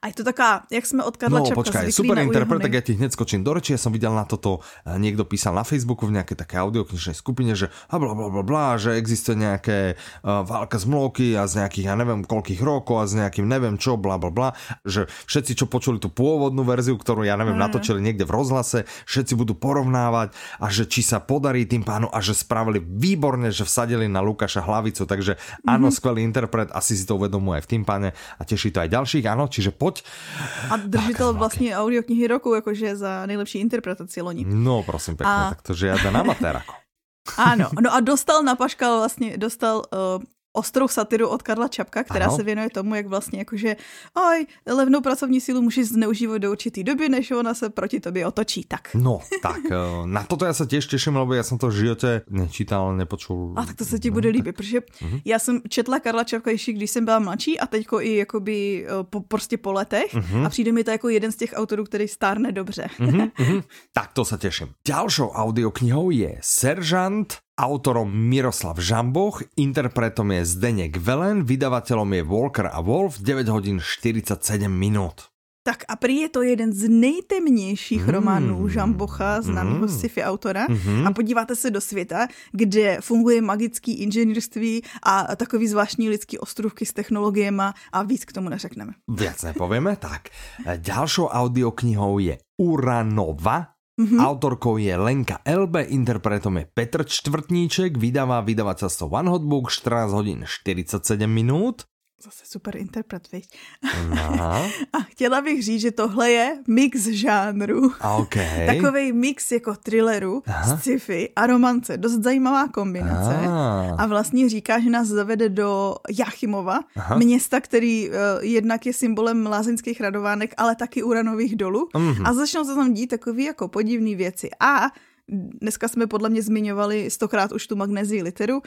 A je to taká, jak jsme od Karla no, Čapka počkaj, super interpret, tak ja ti hneď skočím do reči. Ja som videl na toto, eh, niekto písal na Facebooku v nejakej také audioknižnej skupine, že a bla, bla, bla, bla, že existuje nejaké uh, válka z mloky a z nejakých, ja neviem, koľkých rokov a z nejakým neviem čo, bla, bla, bla, že všetci, čo počuli tú pôvodnú verziu, ktorú ja neviem, mm. natočili niekde v rozhlase, všetci budú porovnávať a že či sa podarí tým pánu a že spravili výborne, že vsadili na Lukáša hlavicu, takže áno, mm-hmm. skvelý interpret, asi si to uvedomuje aj v tým páne a teší to aj ďalších, áno, čiže poď a držitel vlastně audioknihy roku, jakože za nejlepší interpretaci loni. No, prosím pěkně, a... tak to žiaden amatér jako. Ano, no a dostal na Paškal vlastně, dostal uh, ostrou satiru od Karla Čapka, která ano. se věnuje tomu, jak vlastně jakože oj, levnou pracovní sílu můžeš zneužívat do určitý doby, než ona se proti tobě otočí. Tak. No, tak eh, na toto já se těž těším, lebo já jsem to v životě nečítal, nepočul. A tak to se ti bude líbit, protože uh-huh. já jsem četla Karla Čapka ještě, když jsem byla mladší a teďko i jakoby eh, po, prostě po letech uh-huh. a přijde mi to jako jeden z těch autorů, který stárne dobře. uh-huh, [LAUGHS] uh-huh. Tak to se těším. Dalšou audioknihou je Seržant Autorom Miroslav Žamboch, interpretom je Zdeněk Velen, vydavateľom je Walker a Wolf, 9 hodin 47 minut. Tak a prý je to jeden z nejtemnějších mm. románů Žambocha, známého mm. sci-fi autora. Mm-hmm. A podíváte se do světa, kde funguje magický inženýrství a takový zvláštní lidský ostrůvky s technologiemi a víc k tomu neřekneme. Viac nepovieme, tak. Ďalšou audioknihou je Uranova, Mm-hmm. Autorkou je Lenka LB, interpretom je Petr Čtvrtníček, vydává vydavateľstvo One Hot Book 14 hodin 47 minut zase super interpret, viď? [LAUGHS] A chtěla bych říct, že tohle je mix žánru. Okay. [LAUGHS] Takový mix jako thrilleru, Aha. sci-fi a romance. Dost zajímavá kombinace. Aha. A vlastně říká, že nás zavede do Jachimova, Aha. města, který uh, jednak je symbolem lázeňských radovánek, ale taky uranových dolů. Mm-hmm. A začnou se tam dít takové jako podivné věci. A Dneska jsme podle mě zmiňovali stokrát už tu magnézii literu.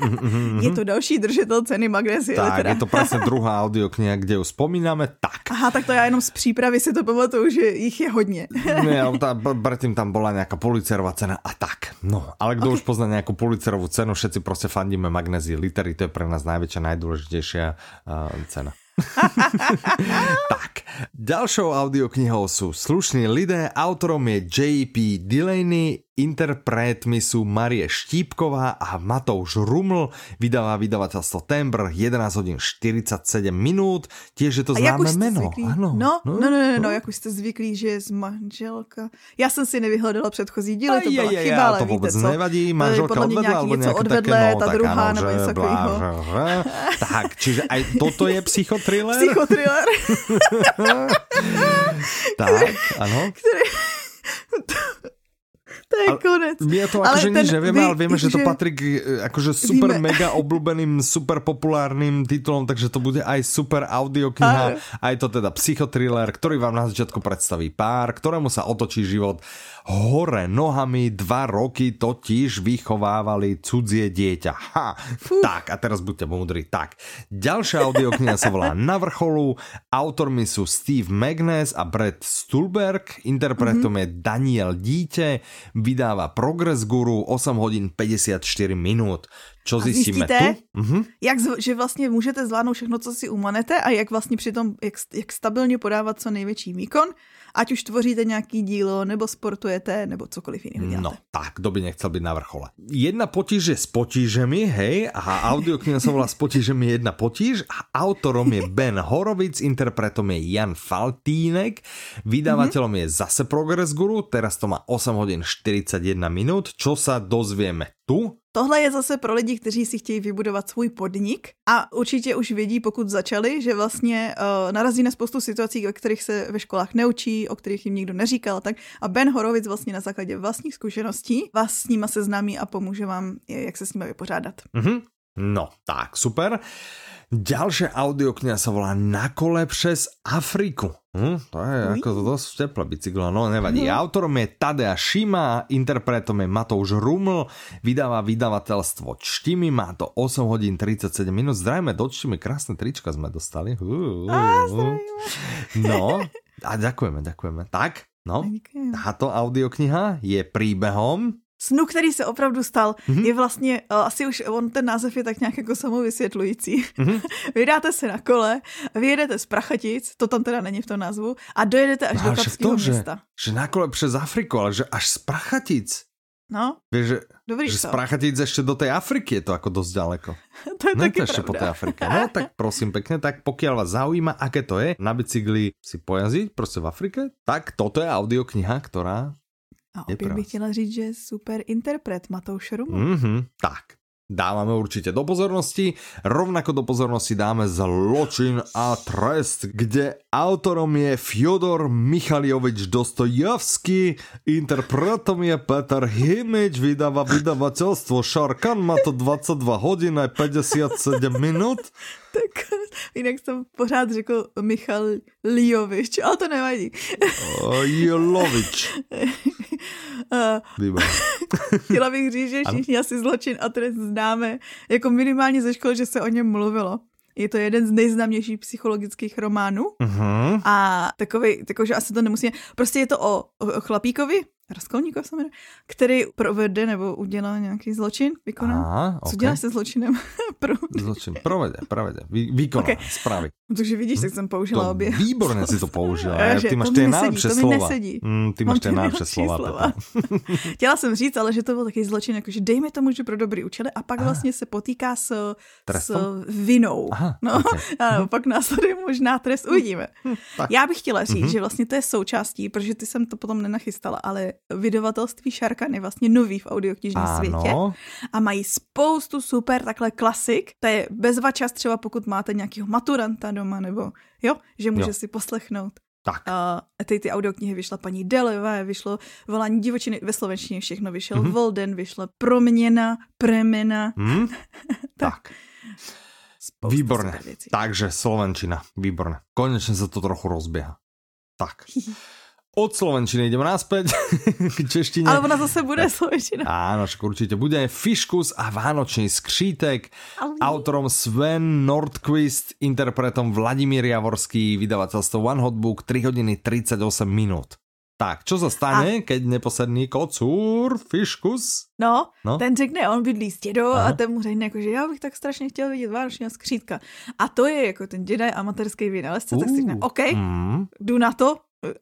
[LAUGHS] je to další držitel ceny magnézie tak, litera. je to přesně druhá audiokniha, kde ju vzpomínáme. Tak. Aha, tak to já jenom z přípravy si to pamatuju, že jich je hodně. [LAUGHS] ne, ta, predtým tam byla nějaká policerová cena a tak. No, ale kdo okay. už pozná nějakou policerovou cenu, všetci prostě fandíme magnézii litery, to je pro nás největší, nejdůležitější uh, cena. [LAUGHS] tak, ďalšou audioknihou sú Slušní lidé, autorom je J.P. Delaney, interpretmi sú Marie Štípková a Matouš Ruml, vydává vydavateľstvo Tembr, 11 hodin 47 minút, tiež je to známe meno. Ano, no, no, no, no, no, no, jak už jste zvyklí, že je z manželka. Já jsem si nevyhledala předchozí díly, to byla chyba, ale to vůbec víte, nevadí, manželka odvedla, alebo něco odvedle, ta druhá, nebo něco takového. [LAUGHS] Tak, čiže aj toto je psychotriller? Psychotriller. [LAUGHS] tak, ano. Který [LAUGHS] To je konec. My to akože nič nevieme, ale vieme, že to patrí k e, akože super víme. mega obľúbeným, super populárnym titulom, takže to bude aj super audiokniha, aj to teda psychotriller, ktorý vám na začiatku predstaví pár, ktorému sa otočí život hore nohami, dva roky totiž vychovávali cudzie dieťa. Ha, tak a teraz buďte múdri. Tak, ďalšia audiokniha sa volá Na vrcholu, autormi sú Steve Magnes a Brett Stulberg, interpretom mm-hmm. je Daniel Díte, vydává Progress Guru 8 hodin 54 minut. Čo a zjistíme zjistíte, tu? Uh-huh. Jak, že vlastně můžete zvládnout všechno, co si umanete a jak vlastně přitom, jak, jak stabilně podávat co největší výkon ať už tvoříte nějaký dílo, nebo sportujete, nebo cokoliv jiného děláte. No, tak, kdo by nechcel být na vrchole. Jedna potíž je s potížemi, hej, a audiokniha sa volá s potížemi jedna potíž a autorom je [LAUGHS] Ben Horovic, interpretom je Jan Faltínek, vydavateľom mm-hmm. je zase Progress Guru, teraz to má 8 hodin 41 minut, čo sa dozvieme tu Tohle je zase pro lidi, kteří si chtějí vybudovat svůj podnik a určitě už vědí, pokud začali, že vlastně uh, narazí na spoustu situací, o kterých se ve školách neučí, o kterých jim nikdo neříkal. Tak. A Ben Horovic vlastně na základě vlastních zkušeností vás s nima seznámí a pomůže vám, jak se s nimi vypořádat. Mm-hmm. No, tak, super. Ďalšia audiokniha sa volá Na kole přes Afriku. Hm, to je Uj. ako dosť teplé bicyklo, no nevadí. No. Autorom je Tadea Šima, interpretom je Matouš Ruml, vydáva vydavateľstvo Čtimi, má to 8 hodín 37 minút. Zdravíme do Čtimi, krásne trička sme dostali. Uh, uh, uh. No, [LAUGHS] a ďakujeme, ďakujeme. Tak, no, táto audiokniha je príbehom snu, který se opravdu stal, mm-hmm. je vlastně, uh, asi už on ten název je tak nějak jako samovysvětlující. Mm-hmm. [LAUGHS] Vydáte se na kole, vyjedete z Prachatic, to tam teda není v tom názvu, a dojedete až no, do Kapského města. Že, že na kole přes Afriku, ale že až z Prachatic. No, Víš, že, Dobrý že z Prachatic ještě do té Afriky je to jako dost daleko. [LAUGHS] to je no, taky to po té Afrike. No tak [LAUGHS] prosím pekne, tak pokud vás zaujíma, aké to je na bicykli si pojazdiť prostě v Afrike, tak toto je audiokniha, která a opět bych chtěla říct, že super interpret Matouš Rumu. Mm-hmm, tak, dávame určite do pozornosti. Rovnako do pozornosti dáme Zločin a trest, kde autorom je Fyodor Michaliovič Dostojevský, interpretom je Peter Himič, vydáva vydavateľstvo Šarkan, má to 22 hodin a 57 minut. [LAUGHS] Tak jinak jsem pořád řekl Michal Liovič, ale to nevadí. Jolovič. Uh, [LAUGHS] [LAUGHS] chtěla bych říct, že všichni ano? asi zločin a trest známe jako minimálně ze školy, že se o něm mluvilo. Je to jeden z nejznámějších psychologických románů. Uh-huh. A takový, takový, že asi to nemusíme. Prostě je to o, o chlapíkovi, Raskolníkov se jmenuje, který provede nebo udělá nějaký zločin, vykoná. Aha, okay. Co děláš se zločinem? [LAUGHS] Pro... Zločin, provede, provede, Vy, vykoná, okay. správy. No, takže vidíš, tak jsem použila to obě. Výborně si to použila. Ja, ty máš ty nejlepší slova. Mm, ty máš ty nejlepší slova. slova. [LAUGHS] [LAUGHS] Chtěla jsem říct, ale že to byl takový zločin, jakože dejme tomu, že pro dobrý účely a pak Aha. vlastně se potýká s, s vinou. Aha, no, okay. a pak následuje možná trest, uvidíme. Hm, Já bych chtěla říct, mm-hmm. že vlastně to je součástí, protože ty jsem to potom nenachystala, ale vydavatelství Sharkan je vlastně nový v audioknižním světě a mají spoustu super takhle klasik. To je bezva čas třeba pokud máte nějakého maturanta doma nebo jo, že může jo. si poslechnout. Tak. A ty, ty audioknihy vyšla paní Deleva, vyšlo Volání divočiny ve slovenštině, všechno vyšel mm-hmm. Volden, vyšla Proměna, Premena. Mm? [LAUGHS] tak. Výborné. Takže Slovenčina, výborné. Konečne sa to trochu rozbieha. Tak. [LAUGHS] Od Slovenčiny ideme naspäť [LAUGHS] k češtine. Ale ona zase bude Slovenčina. Áno, však určite bude. Fiškus a Vánočný skřítek. Ale... Autorom Sven Nordquist, interpretom Vladimír Javorský, vydavateľstvo One Hot Book, 3 hodiny 38 minút. Tak, čo sa stane, a... keď neposedný kocůr, Fiškus? No, no, ten řekne, on bydlí s dědou Aha. a ten mu řekne, jako, že já bych tak strašně chtěl vidět vánoční skřítka. A to je jako ten děda amatérský vynálezce, uh, tak si řekne, OK, mm. jdu na to,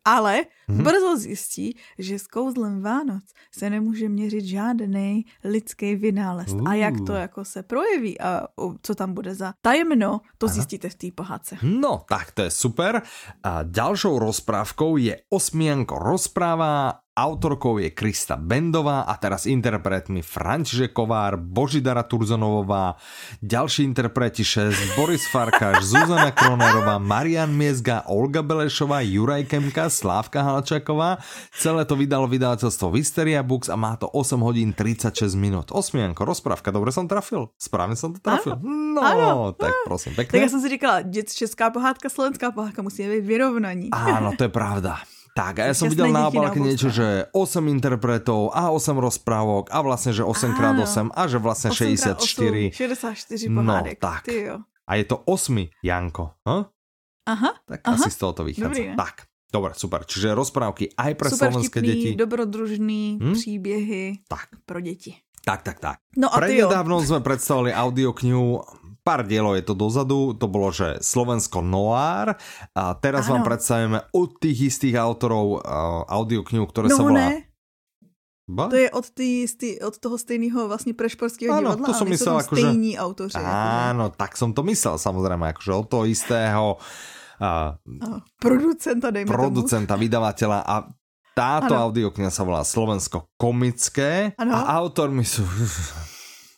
ale mm-hmm. brzo zjistí, že s kouzlem Vánoc se nemůže měřit žádný lidský vynález. Uh. A jak to jako se projeví a co tam bude za tajemno, to Aha. zjistíte v té pohádce. No, tak to je super. A ďalšou rozprávkou je Osmianko rozpráva autorkou je Krista Bendová a teraz interpretmi František Kovár, Božidara Turzonovová, ďalší interpreti 6, Boris Farkáš, Zuzana Kronerová, Marian Miezga, Olga Belešová, Juraj Kemka, Slávka Halčaková. Celé to vydalo vydavateľstvo Visteria Books a má to 8 hodín 36 minút. Osmienko, rozprávka, dobre som trafil? Správne som to trafil? Ano, no, ano, tak prosím, pekne. Tak já jsem si říkala, dět, česká pohádka, slovenská pohádka musí být vyrovnaní. Áno, to je pravda. Tak a ja som videl na deti obálke niečo, že 8 interpretov a 8 rozprávok a vlastne, že 8x8 a že vlastne 64. 64 No, pohádek. tak. Ty jo. A je to 8 Janko. Hm? Aha, Tak Aha. asi z toho to vychádza. Dobrý, ne? tak, dobre, super. Čiže rozprávky aj pre super slovenské vtipný, deti. dobrodružný Hm? příběhy Tak, pro děti. tak, tak, tak. No a. Prednedávno sme predstavili audioknihu pár dielov je to dozadu, to bolo, že Slovensko Noir a teraz Áno. vám predstavíme od tých istých autorov uh, audioknihu, ktoré sa No volá... ne, Ba? to je od, tý, stý, od toho stejného vlastně prešporského Áno, divadla, to som myslel akože- stejní autoři. jakože. Áno, tak som to myslel samozrejme, akože od toho istého uh, Ano, producenta, dejme producenta, vydavateľa a táto Áno. audiokniha sa volá Slovensko komické Áno. a autormi sú...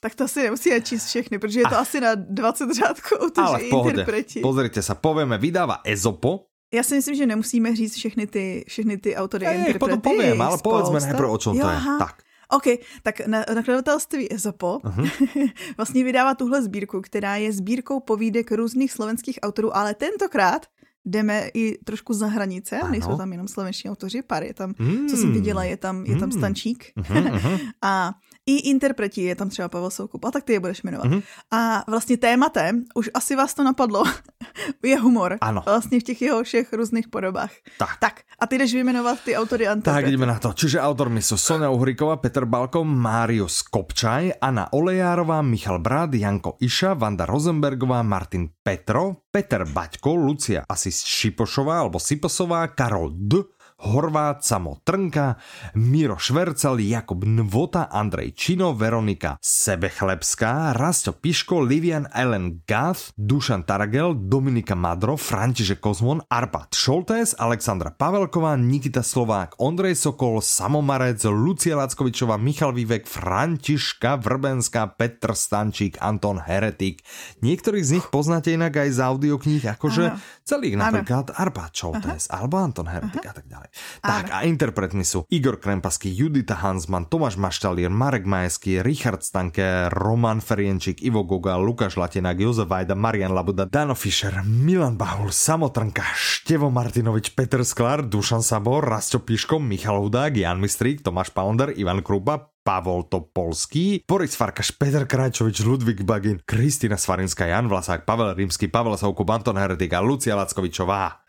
Tak to asi nemusíme číst všechny, protože je to asi na 20 řádků Ale autoři, v interpreti. pozrite sa, povieme, vydáva Ezopo, Já si myslím, že nemusíme říct všechny ty, všechny ty autory a interprety. potom poviem, je ale povedzme najprv, o čom jo, to je. Tak. OK, tak na, nakladatelství Ezopo Mhm. [LAUGHS] vlastně vydává tuhle sbírku, která je sbírkou povídek různých slovenských autorů, ale tentokrát jdeme i trošku za hranice, Ano. nejsou tam jenom slovenští autoři, pár je tam, Mm. co jsem viděla, je tam, je tam Mm. Stančík Mhm, mhm. [LAUGHS] a i interpreti, je tam třeba Pavel Soukup, a tak ty je budeš jmenovat. Mhm. A vlastně tématem, už asi vás to napadlo, [LAUGHS] je humor. Ano. Vlastně v těch jeho všech různých podobách. Tak. Tak, a ty jdeš vyjmenovat ty autory a Tak interprety. ideme na to. Čiže autormi sú Sonia Uhriková, Peter Balko, Márius Kopčaj, Anna Olejárová, Michal Brad, Janko Iša, Vanda Rosenbergová, Martin Petro, Peter Baťko, Lucia asi Šipošová alebo Siposová, Karol D, Horvát, Samo Trnka, Miro Švercel, Jakub Nvota, Andrej Čino, Veronika Sebechlebská, Rasto Piško, Livian Ellen Gath, Dušan Taragel, Dominika Madro, František Kozmon, Arpad Šoltés, Alexandra Pavelková, Nikita Slovák, Ondrej Sokol, Samomarec, Lucia Lackovičová, Michal Vívek, Františka Vrbenská, Petr Stančík, Anton Heretik. Niektorých z nich poznáte inak aj z audiokníh, akože celých napríklad Arpad Šoltés, alebo Anton Heretik a tak ďalej. Tak a interpretmi sú Igor Krempaský, Judita Hansman, Tomáš Maštalier, Marek Majeský, Richard Stanke, Roman Ferienčík, Ivo Goga, Lukáš Latinák, Jozef Vajda, Marian Labuda, Dano Fischer, Milan Bahul, Samotrnka, Števo Martinovič, Peter Sklár, Dušan Sabor, Rasto Piško, Michal Hudák, Jan Mistrík, Tomáš Palonder, Ivan Krupa, Pavol Topolský, Boris Farkaš, Peter Krajčovič, Ludvík Bagin, Kristina Svarinská, Jan Vlasák, Pavel Rímsky, Pavel Soukup, Anton Heretik a Lucia Lackovičová.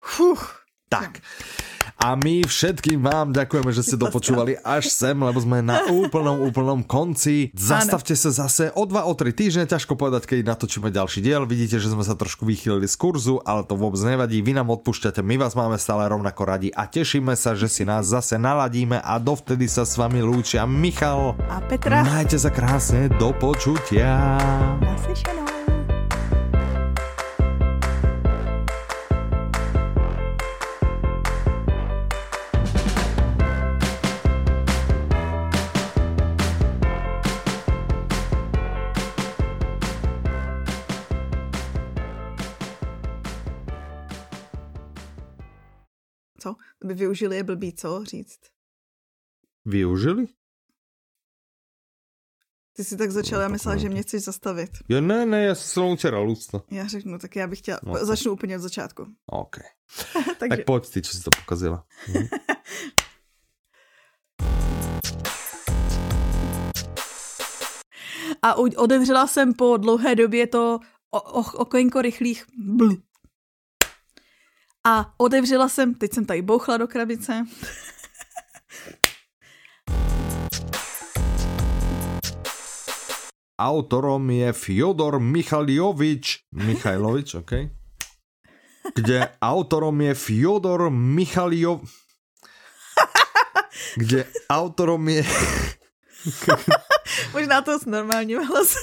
Fuh, Tak. A my všetkým vám ďakujeme, že ste dopočúvali až sem, lebo sme na úplnom, úplnom konci. Zastavte sa zase o 2, o 3 týždne, ťažko povedať, keď natočíme ďalší diel. Vidíte, že sme sa trošku vychýlili z kurzu, ale to vôbec nevadí. Vy nám odpúšťate, my vás máme stále rovnako radi a tešíme sa, že si nás zase naladíme a dovtedy sa s vami lúčia Michal. a Petra, Majte sa krásne, do počutia. naslyšenou. Co? By využili je blbý, co říct? Využili? Ty jsi tak začal, já myslela, že mě chceš zastavit. Jo, ne, ne, ja som sa učeral ľudstvo. Já řeknu, tak já bych chtěla, No. začnu úplně od začátku. OK. [LAUGHS] Takže, Tak poď ty, čo si to pokazila. Hm? a otevřela jsem po dlouhé době to o- o- okénko rychlých bl. A otevřela jsem, teď jsem tady bouchla do krabice. Autorom je Fyodor Michaljovič. Michajlovič, OK. Kde autorom je Fyodor Michaljo... Kde autorom je... Možná to s normálním hlasem.